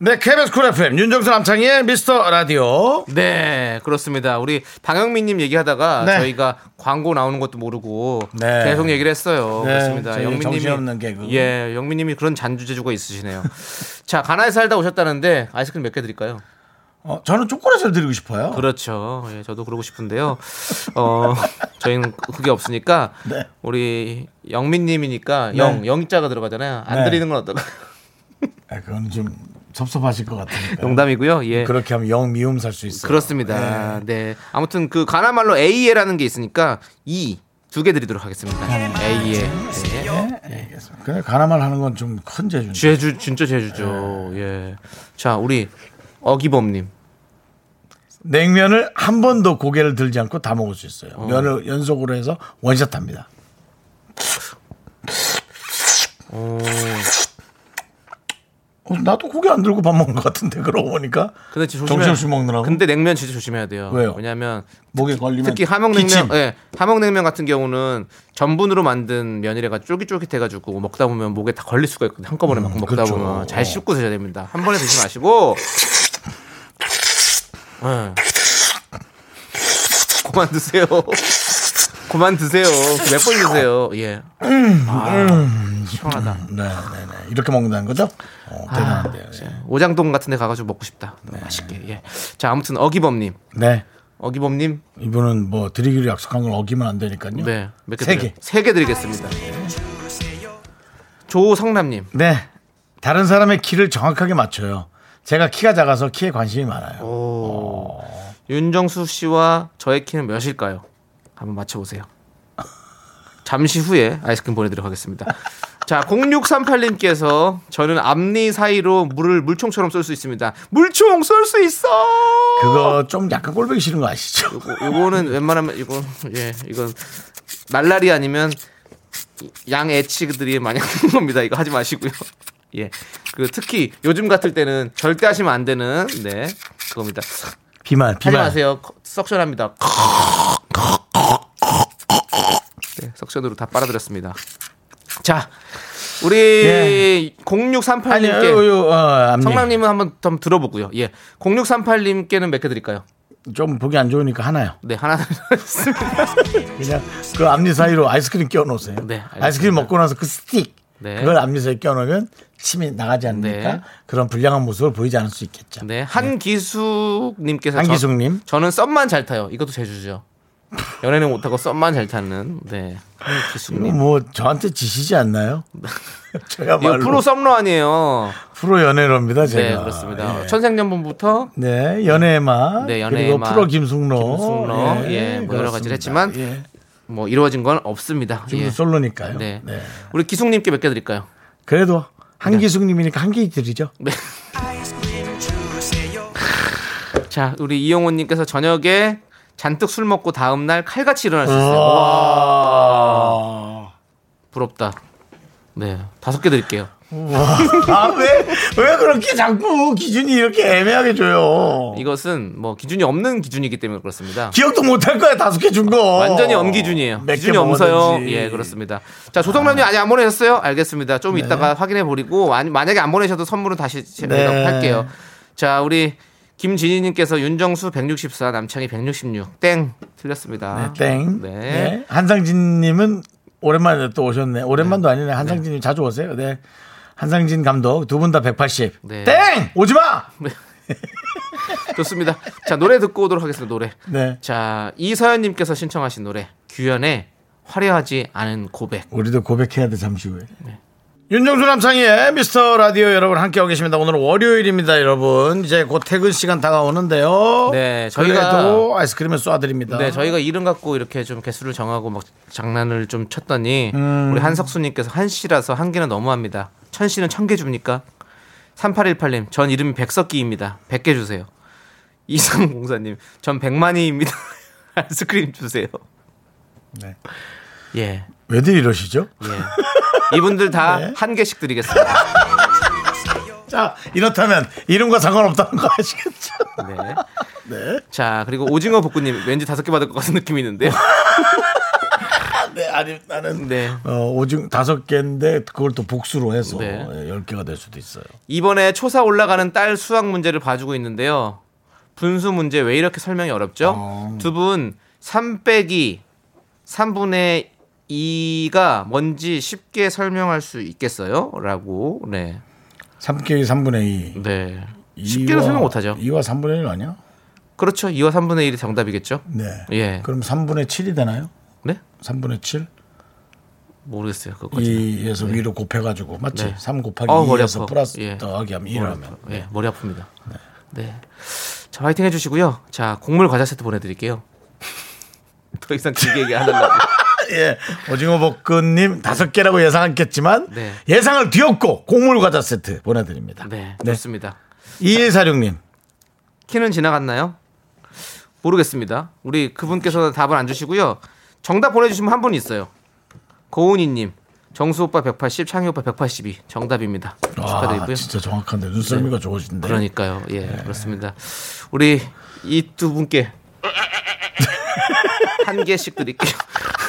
네, KBS 쿨 FM 윤정수 남창희의 미스터 라디오. 네, 그렇습니다. 우리 방영민님 얘기하다가 네. 저희가 광고 나오는 것도 모르고 네. 계속 얘기를 했어요. 네, 그렇습니다. 영민님이. 예, 영민님이 그런 잔주재주가 있으시네요. 자, 가나에 살다 오셨다는데 아이스크림 몇 개 드릴까요? 어, 저는 초콜릿을 드리고 싶어요. 그렇죠. 예, 저도 그러고 싶은데요. 어, 저희는 그게 없으니까 네. 우리 영민님이니까 네. 영 영자가 들어가잖아요. 안 네. 드리는 건 어떨까요? 아, 그건 좀 섭섭하실 것 같으니까. 농담이고요. 예. 그렇게 하면 영 미움 살 수 있어요. 그렇습니다. 네. 아무튼 그 가나 말로 A에라는 게 있으니까 E 두개 드리도록 하겠습니다. A에. 네. 네. 그냥 가나만 하는 건 좀 큰 재주. 제주 진짜 제주죠. 예. 자, 우리 어기범 님. 냉면을 한 번도 고개를 들지 않고 다 먹을 수 있어요. 면을 연속으로 해서 원샷 합니다. 어. 어, 나도 고개 안 들고 밥 먹는 것 같은데 그러고 보니까 근데. 정신없이 먹느라고. 근데 냉면 진짜 조심해야 돼요. 왜요? 왜냐면 목에 걸리면 특히 함흥냉면. 예, 함흥냉면 같은 경우는 전분으로 만든 면이라 쫄깃쫄깃해가지고 먹다 보면 목에 다 걸릴 수가 있거든요. 한꺼번에 막 먹다 그렇죠. 보면 잘 씹고 드셔야 됩니다. 한 번에 드지 마시고. 예. 그만 드세요. 그만 드세요. 몇 번 드세요. 예. 아, 시원하다. 네, 네, 네. 이렇게 먹는다는 거죠? 어, 대단한데요. 예. 오장동 같은 데 가가지고 먹고 싶다. 맛있게. 예. 자, 아무튼 어기범님. 네. 어기범님. 이분은 뭐 드리기로 약속한 걸 어기면 안 되니까요. 네. 몇 개? 세? 개. 세 개 드리겠습니다. 조성남님. 네. 다른 사람의 키를 정확하게 맞춰요. 제가 키가 작아서 키에 관심이 많아요. 오. 윤정수 씨와 저의 키는 몇일까요? 한번 맞춰보세요. 잠시 후에 아이스크림 보내드리도록 하겠습니다. 자, 0638님께서 저는 앞니 사이로 물을 물총처럼 쏠 수 있습니다. 물총 쏠 수 있어! 그거 좀 약간 꼴보기 싫은 거 아시죠? 요거, 요거는 웬만하면 이거 예 이건 날라리 아니면 양 애치들이 많이 하는 겁니다. 이거 하지 마시고요. 예. 그 특히 요즘 같을 때는 절대 하시면 안 되는 네 그겁니다. 비만, 하지 비만. 마세요. 석션합니다. 네, 석션으로 다 빨아들였습니다. 자, 우리 0638님께 아니, 요, 요, 어, 앞니. 성남님은 한번 좀 들어보고요. 예, 0638님께는 몇 개 드릴까요? 좀 보기 안 좋으니까 하나요. 네, 하나 드리겠습니다. 그냥 그 앞니 사이로 아이스크림 끼워 놓으세요. 네, 알겠습니다. 아이스크림 먹고 나서 그 스틱. 네. 그걸 앞니 사이에 끼워 놓으면 침이 나가지 않으니까 네. 그런 불량한 모습을 보이지 않을 수 있겠죠. 네, 한기숙님께서 한기숙님. 저, 는 썸만 잘 타요. 이것도 제주죠. 연애는 못하고 썸만 잘 타는 네 한기숙님. 뭐 저한테 지시지 않나요? 저야말로 프로 썸러 아니에요. 프로 연애로입니다. 제가. 네, 그렇습니다. 예. 천생연분부터 네, 연애의 맛. 네, 연애의 그리고 맛. 프로 김숙로. 김숙로. 예, 뭐 여러 가지를. 했지만 예. 뭐 이루어진 건 없습니다. 지금 예. 솔로니까요. 네. 네. 우리 기숙님께 몇 개 드릴까요? 그래도 한기숙님이니까 한 개 드리죠. 네. 자, 우리 이용호님께서 저녁에 잔뜩 술 먹고 다음 날 칼같이 일어날 수 있어요. 와, 부럽다. 네, 다섯 개 드릴게요. 아, 왜, 왜 그렇게 자꾸 기준이 이렇게 애매하게 줘요? 이것은 뭐 기준이 없는 기준이기 때문에 그렇습니다. 기억도 못 할 거야, 다섯 개 준 거. 완전히 엄기준이에요. 기준이 없어요. 예, 그렇습니다. 자, 조성남님 아직 안 보내셨어요? 알겠습니다. 좀 이따가 확인해 보리고 아니, 만약에 안 보내셔도 선물은 다시 제가 네. 할게요. 자, 우리 김진희님께서 윤정수 164, 남창희 166. 땡 틀렸습니다. 땡. 네. 네. 한상진님은 오랜만에 또 오셨네. 오랜만도 아니네. 한상진님 자주 오세요. 네. 한상진 감독 두 분 다 180. 네. 땡! 오지 마! 좋습니다. 자, 노래 듣고 오도록 하겠습니다. 노래. 네. 자, 이서연님께서 신청하신 노래 규현의 화려하지 않은 고백. 우리도 고백해야 돼, 잠시 후에. 네. 윤정수 남창희의 미스터 라디오 여러분 함께하고 계십니다. 오늘 은 월요일입니다, 여러분. 이제 곧 퇴근 시간 다가오는데요. 네, 저희가- 그래도 아이스크림을 쏴드립니다. 네, 저희가 이름 갖고 이렇게 좀 개수를 정하고 막 장난을 좀 쳤더니 음. 우리 한석수님께서 한 씨라서 한 개는 너무합니다. 천 씨는 천 개 줍니까? 3818님, 전 이름이 백석기입니다. 100개 주세요. 이상공사님, 전 백만이입니다. 아이스크림 주세요. 네. 예, 왜들 이러시죠? 예. 이분들 다 네. 한 개씩 드리겠습니다. 자, 이렇다면 이름과 상관없다는 거 아시겠죠? 네. 네. 자, 그리고 오징어 볶음님, 왠지 다섯 개 받을 것 같은 느낌이 있는데요. 네, 아니, 나는 네. 어, 오중 다섯 개인데 그걸 또 복수로 해서 네. 예, 열 개가 될 수도 있어요. 이번에 초사 올라가는 딸 수학 문제를 봐주고 있는데요. 분수 문제 왜 이렇게 설명이 어렵죠? 어. 두분 3 빼기 3분의 2가 뭔지 쉽게 설명할 수 있겠어요? 라고 네. 3개의 3분의 2. 네. 쉽게는 설명 못하죠. 2와 3분의 1 아니야? 그렇죠. 2와 3분의 1이 정답이겠죠? 네. 예. 그럼 3분의 7이 되나요? 네? 3분의 7? 모르겠어요. 그거까지. 2에서 위로 곱해가지고 맞지? 네. 3 곱하기 어, 머리 2에서 아파. 플러스 예. 더하기 하면 1 하면 예, 머리 아픕니다. 네. 자, 화이팅 해주시고요. 자, 곡물 과자 세트 보내드릴게요. 더 이상 길게 얘기 안 하려고. 예. 오징어 볶음님 다섯 개라고 예상했겠지만 네. 예상을 뒤엎고 곡물 과자 세트 보내드립니다. 네, 네. 좋습니다. 2146님 키는 지나갔나요? 모르겠습니다. 우리 그분께서는 답을 안 주시고요. 정답 보내주시면 한 분 있어요. 고은희님, 정수 오빠 180, 창희 오빠 182 정답입니다. 아, 축하드리고요. 진짜 정확한데 눈썰미가 좋으신데. 그러니까요. 예, 그렇습니다. 우리 이 두 분께 한 개씩 드릴게요.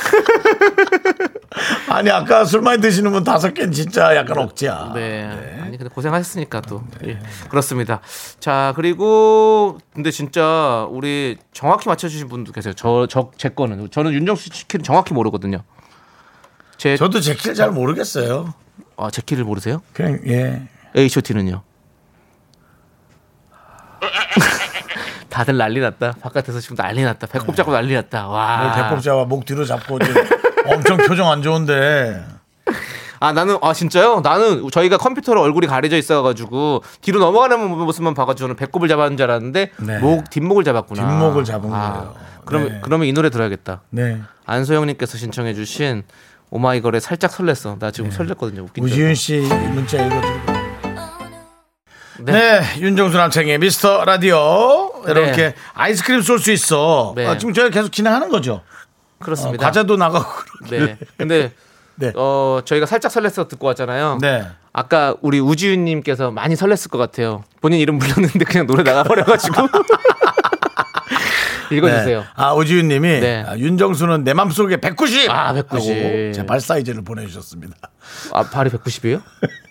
아니 아까 술 많이 드시는 분 다섯 개는 진짜 약간 억지야. 네. 아니 근데 고생하셨으니까 또 예. 그렇습니다. 자 그리고 근데 진짜 우리 정확히 맞춰주신 분도 계세요. 저 저 제 거는 저는 윤정수 씨 키를 정확히 모르거든요. 제 저도 제킬잘 모르겠어요. 아, 제 키를 모르세요? 그냥 예. H.O.T는요? 다들 난리 났다. 바깥에서 지금 난리 났다. 배꼽 잡고 난리 났다. 와. 배꼽 잡아 목 뒤로 잡고 지금 엄청 표정 안 좋은데. 아 나는 아 진짜요? 나는 저희가 컴퓨터로 얼굴이 가려져 있어가지고 뒤로 넘어가는 모습만 봐가지고 저는 배꼽을 잡았는 줄 알았는데 네. 목 뒷목을 잡았구나. 뒷목을 잡은 아, 거예요. 그럼 네. 그러면 이 노래 들어야겠다. 네. 안소영님께서 신청해주신 오마이걸에 살짝 설렜어. 나 지금 설렜거든요. 웃긴 줄 우지윤. 씨 문자 읽어드리고. 네. 네, 윤정수 남창의 미스터 라디오 이렇게 아이스크림 쏠 수 있어. 네. 아, 지금 저희가 계속 진행하는 거죠. 어, 그렇습니다. 과자도 나가고. 네. 근데 네. 어, 저희가 살짝 설레서 듣고 왔잖아요. 네. 아까 우리 우지윤님께서 많이 설렜을 것 같아요. 본인 이름 불렀는데 그냥 노래 나가버려가지고. 읽어주세요. 네. 아, 오지윤 님이 네. 아, 윤정수는 내 맘속에 190! 아, 190. 하고 제발 사이즈를 보내주셨습니다. 아, 발이 190이에요?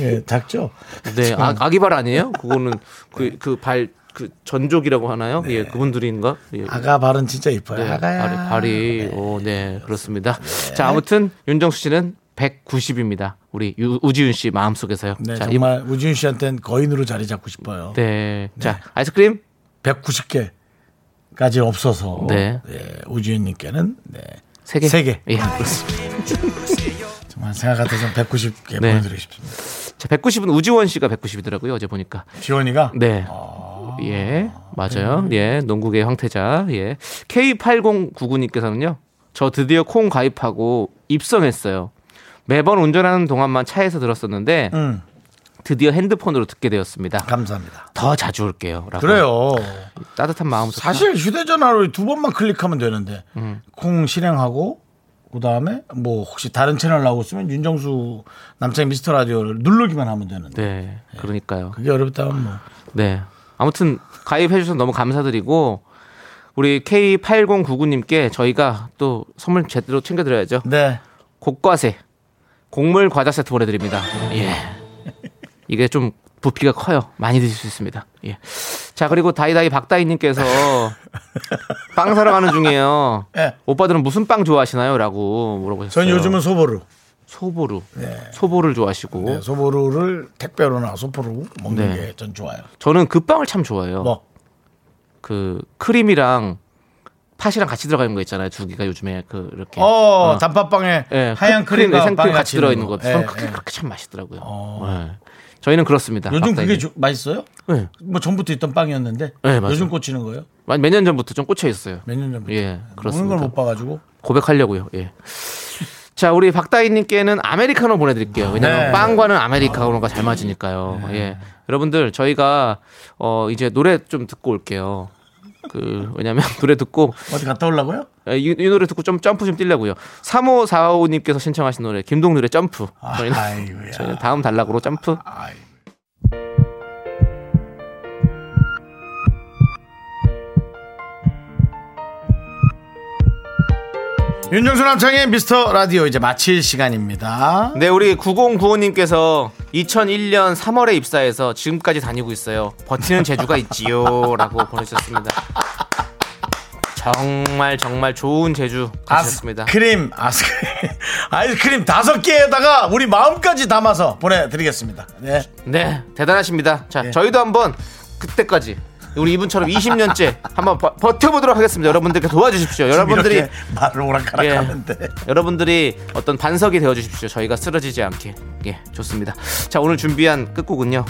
예, 작죠? 네, 아, 아기발 아니에요? 그거는 그, 그 발, 그 전족이라고 하나요? 예, 그분들인가? 예. 아가 발은 진짜 이뻐요. 네, 아가야. 발이, 발이, 오, 네, 그렇습니다. 자, 아무튼 윤정수 씨는 190입니다. 우리 유- 우지윤 씨 마음속에서요. 네, 자, 정말 우지윤 씨한테는 거인으로 자리 잡고 싶어요. 이- 네. 자, 아이스크림? 190개까지 없어서 네. 우지윤 님께는 네. 세 개. 세 개. 예, 그렇습니다. 정말 생각 같아서 190개 네. 보내드리고 싶습니다. 자, 190은 우지원 씨가 190이더라고요. 어제 보니까. 지원이가 네. 아. 예, 맞아요. 예, 농구계 황태자. 예. K8099님께서는요, 저 드디어 콩 가입하고 입성했어요. 매번 운전하는 동안만 차에서 들었었는데, 음, 드디어 핸드폰으로 듣게 되었습니다. 감사합니다. 더 자주 올게요. 라고. 그래요. 따뜻한 마음으로. 사실 휴대전화로 두 번만 클릭하면 되는데 음. 콩 실행하고 그 다음에 뭐 혹시 다른 채널 나오고 있으면 윤정수 남창 미스터 라디오를 누르기만 하면 되는데 네, 그러니까요. 그게 어렵다면 뭐 네. 아무튼 가입해 주셔서 너무 감사드리고 우리 K8099님께 저희가 또 선물 제대로 챙겨 드려야죠. 네. 곡과세 곡물 과자 세트 보내드립니다. 예. 이게 좀 부피가 커요. 많이 드실 수 있습니다. 예. 자 그리고 다이다이 박다희님께서 빵 사러 가는 중이에요. 예. 오빠들은 무슨 빵 좋아하시나요?라고 물어보셨어요. 전 요즘은 소보루. 소보루, 소보를 좋아하시고 네, 소보루를 택배로나 소포로 먹는 네. 게전 좋아요. 저는 그 빵을 참 좋아해요. 뭐 그 크림이랑 팥이랑 같이 들어가 있는 거 있잖아요. 두 개가 요즘에 그 이렇게 어, 어. 단팥빵에 예, 하얀 크림, 크림과 생크림 빵이 같이 들어 있는 거. 예, 저는 그게 예. 그렇게 참 맛있더라고요. 어. 예. 저희는 그렇습니다. 요즘. 그게 조- 맛있어요? 네. 뭐 전부터 있던 빵이었는데 네, 맞아요. 요즘 꽂히는 거예요? 몇 년 전부터 좀 꽂혀 있어요. 몇 년 전부터? 예, 먹는 그렇습니다. 걸못 봐가지고 고백하려고요. 예. 자, 우리 박다희님께는 아메리카노 보내드릴게요. 왜냐면 네. 빵과는 아메리카노가 잘 맞으니까요. 예. 여러분들 저희가 어 이제 노래 좀 듣고 올게요. 그 왜냐면 노래 듣고 어디 갔다 오려고요? 예, 이, 이 노래 듣고 좀 점프 좀 뛰려고요. 3545님께서 신청하신 노래 김동률의 점프. 저희는, 아이고야. 저희는 다음 단락으로 점프. 아이. 윤정수 남창의 미스터 라디오 이제 마칠 시간입니다. 네, 우리 9095님께서 2001년 3월에 입사해서 지금까지 다니고 있어요. 버티는 재주가 있지요. 라고 보내주셨습니다. 정말 정말 좋은 재주 가셨습니다. 아이스크림, 아이스크림, 아이스크림 다섯 개에다가 우리 마음까지 담아서 보내드리겠습니다. 네. 네, 대단하십니다. 자, 네. 저희도 한번 그때까지 우리 이분처럼 20년째 한번 버, 버텨보도록 하겠습니다. 여러분들께 도와주십시오. 여러분들이 말을 오락가락하는데. 여러분들이 어떤 반석이 되어 주십시오. 저희가 쓰러지지 않게. 예, 좋습니다. 자, 오늘 준비한 끝곡은요.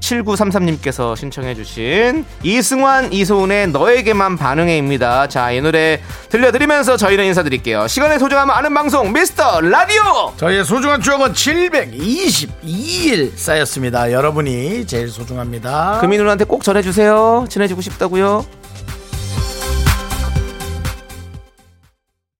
7933님께서 신청해주신 이승환, 이소은의 너에게만 반응해입니다. 자, 이 노래 들려드리면서 저희는 인사드릴게요. 시간의 소중함 아는 방송, 미스터 라디오! 저희의 소중한 추억은 722일 쌓였습니다. 여러분이 제일 소중합니다. 금이 누나한테 꼭 전해주세요. 친해지고 싶다고요.